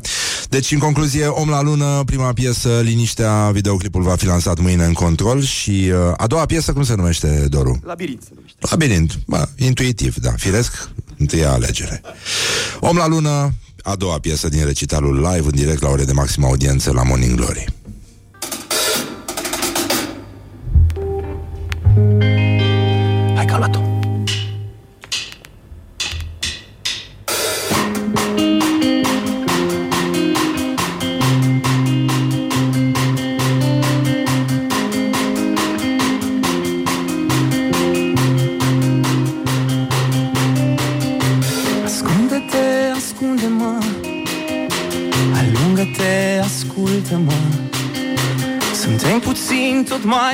Deci, în concluzie, Om la lună, prima piesă, Liniștea, videoclipul va fi lansat mâine în control și uh, a doua piesă, cum se numește, Doru? Labirint se numește. Labirint, bă, intuitiv, da, firesc, întâia alegere. Om la lună, a doua piesă din recitalul live, în direct la ore de maximă audiență la Morning Glory.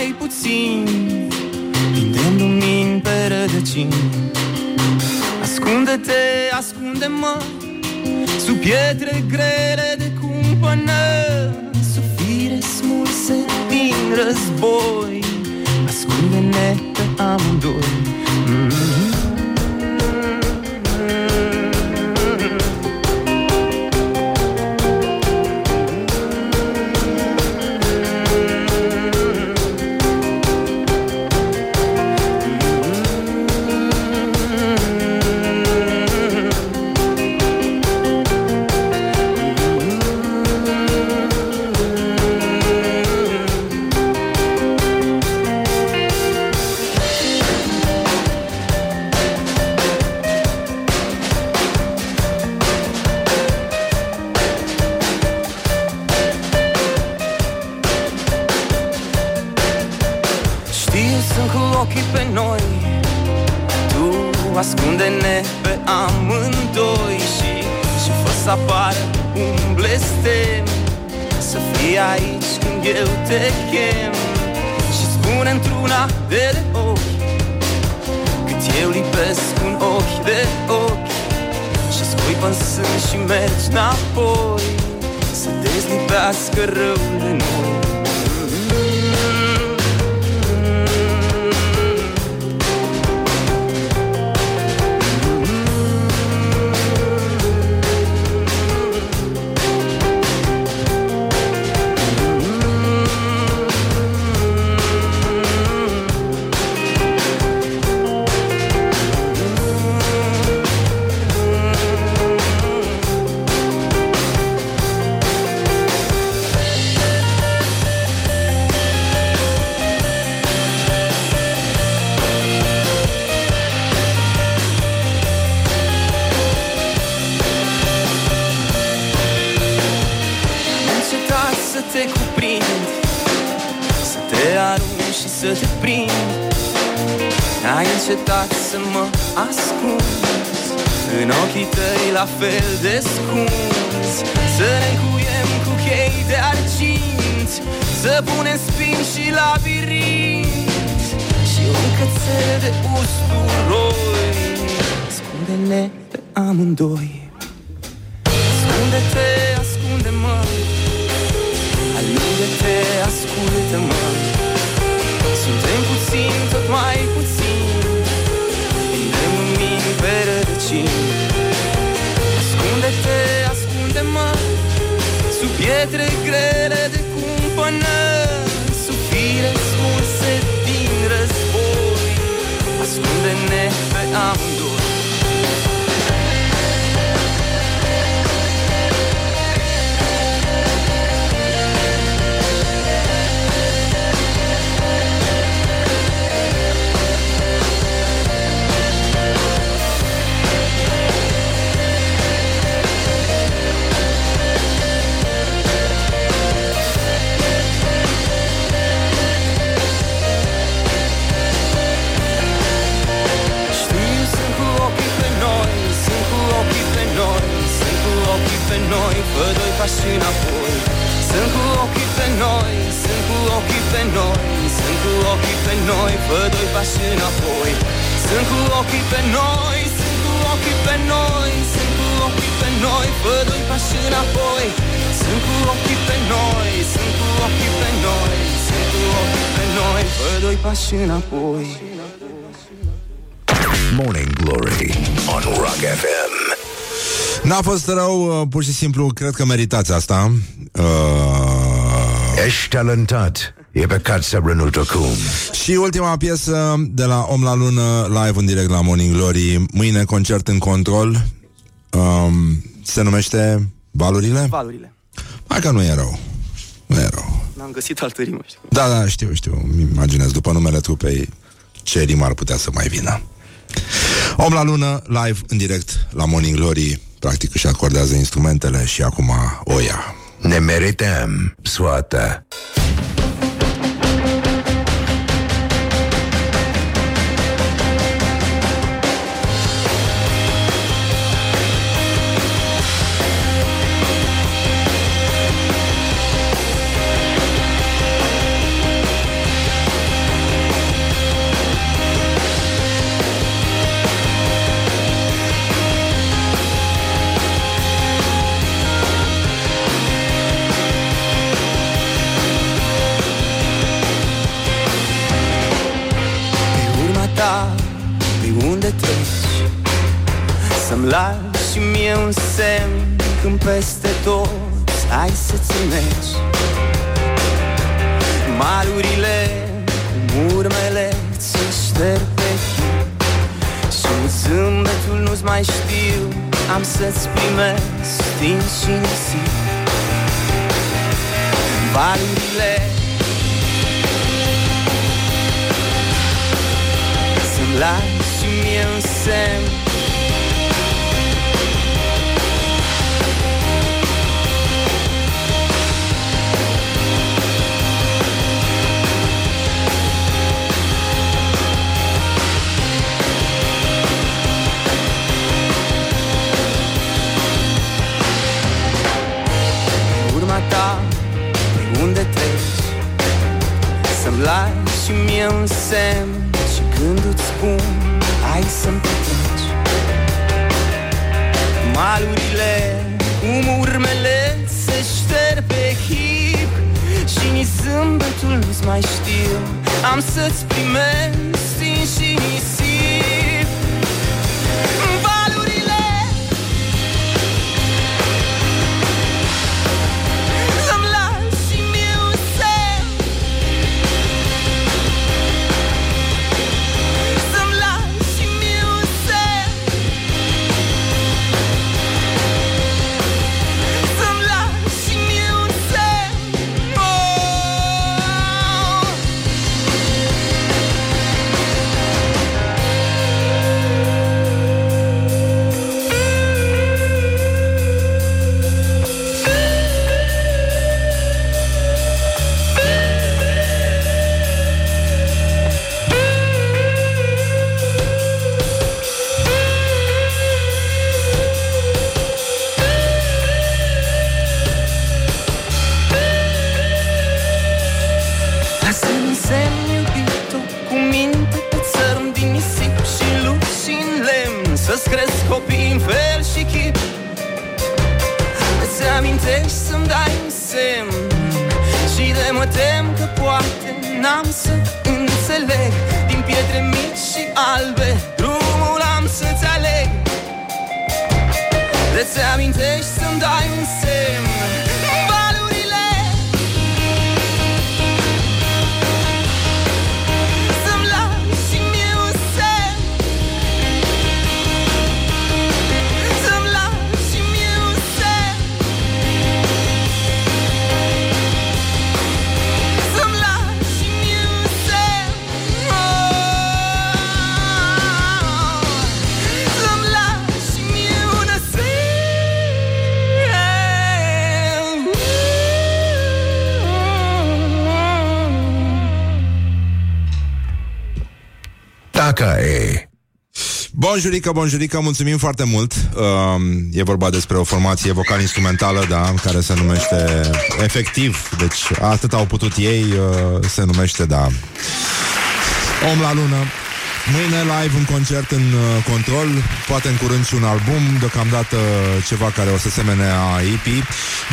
Mai puțin. Prindem lumini pe rădăcini Ascunde-te, ascunde-mă Sub pietre grele de cumpănă. Sub fire smulse din război. Ascunde-ne pe amândoi Să fii aici când eu te chem Și spune într-una de ochi Cât eu lipesc un ochi de ochi Și scuipă în sân și mergi înapoi Să dezlipească răul de noi te prind. Ai încetat să mă ascunzi În ochii tăi la fel de scunzi Să ne încuiem cu chei de argint Să punem spin și labirint Și un cățel de usturoi Ascunde-ne pe amândoi. Ascunde-te, ascunde-mă. Alungă-te, ascultă-mă pietre grele de cumpănă. Sub fire smulse din război Ascunde-ne pe amândoi înapoi Morning Glory on Rock FM. N-a fost rău, uh, pur și simplu, cred că meritați asta. Uh... Ești talentat. E păcat să renunți acum. Și ultima piesă de la Om la Lună, live în direct la Morning Glory. Mâine concert în control. Um, se numește Valurile? Valurile Hai că nu e rău. Nu e rău. N-am găsit altă rimă, știu Da, da, știu, știu. Îmi imaginez după numele trupei ce rimă ar putea să mai vină. Om la lună, live, în direct, la Morning Glory. Practic își acordează instrumentele și acum o ia. Ne merităm soată. Lași și mie un semn Când peste tot ai să-ți mergi. Malurile cu urmele ți șterg pe chip. Și cu zâmbetul nu-ți mai știu Am să-ți primesc din și nisip Valurile Să-mi lași și mie un semn semn Și când îți spun Hai să-mi pleci Malurile Cum urmele Se șterg pe chip Și nici zâmbetul nu-ți mai știu. Am să-ți primesc Stin și nisip Bonjurică, bonjurică, mulțumim foarte mult. Uh, E vorba despre o formație vocal-instrumentală, da, care se numește Efectiv, deci atât au putut ei uh, Se numește, da Om la lună. Mâine live un concert în uh, control Poate în curând și un album Deocamdată ceva care o să semene a EP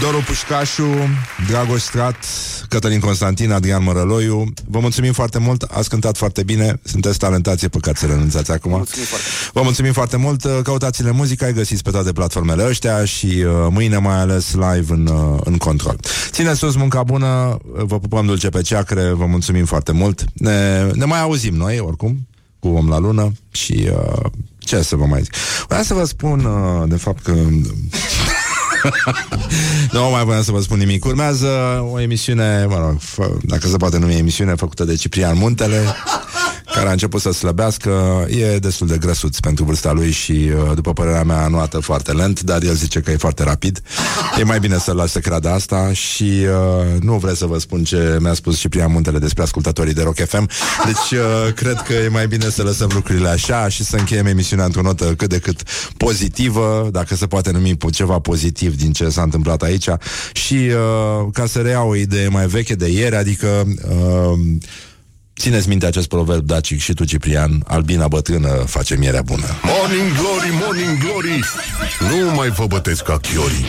Doru Pușcașu Dragoș Strat Cătălin Constantin, Adrian Mărăloiu. Vă mulțumim foarte mult, ați cântat foarte bine. Sunteți talentați, e păcat să renunțați acum. Mulțumim foarte mult. Vă mulțumim foarte mult. Căutați-le muzica, îi găsiți pe toate platformele ăștia Și uh, mâine mai ales live în, uh, în control. Ține sus, munca bună. Vă pupăm dulce pe ceacre. Vă mulțumim foarte mult. Ne, ne mai auzim noi, oricum Cu Om la Lună Și uh, ce să vă mai zic? Vreau să vă spun, uh, de fapt că *laughs* nu mai voiam să vă spun nimic. Urmează o emisiune, mă rog, fă, dacă se poate numi emisiune, făcută de Ciprian Muntele, care a început să slăbească. E destul de grăsuț pentru vârsta lui și, uh, după părerea mea, anuată foarte lent, dar el zice că e foarte rapid. E mai bine să-l lași să creadă asta și uh, nu vreau să vă spun ce mi-a spus Ciprian Muntele despre ascultătorii de Rock FM. Deci, uh, cred că e mai bine să lăsăm lucrurile așa și să încheiem emisiunea într-o notă cât de cât pozitivă, dacă se poate numi po- ceva pozitiv din ce s-a întâmplat aici și uh, ca să reiau o idee mai veche de ieri, adică uh, țineți minte acest proverb dacic și tu, Ciprian, albina bătrână face mierea bună. Morning Glory, Morning Glory Nu mai vă bătesc ca chiorii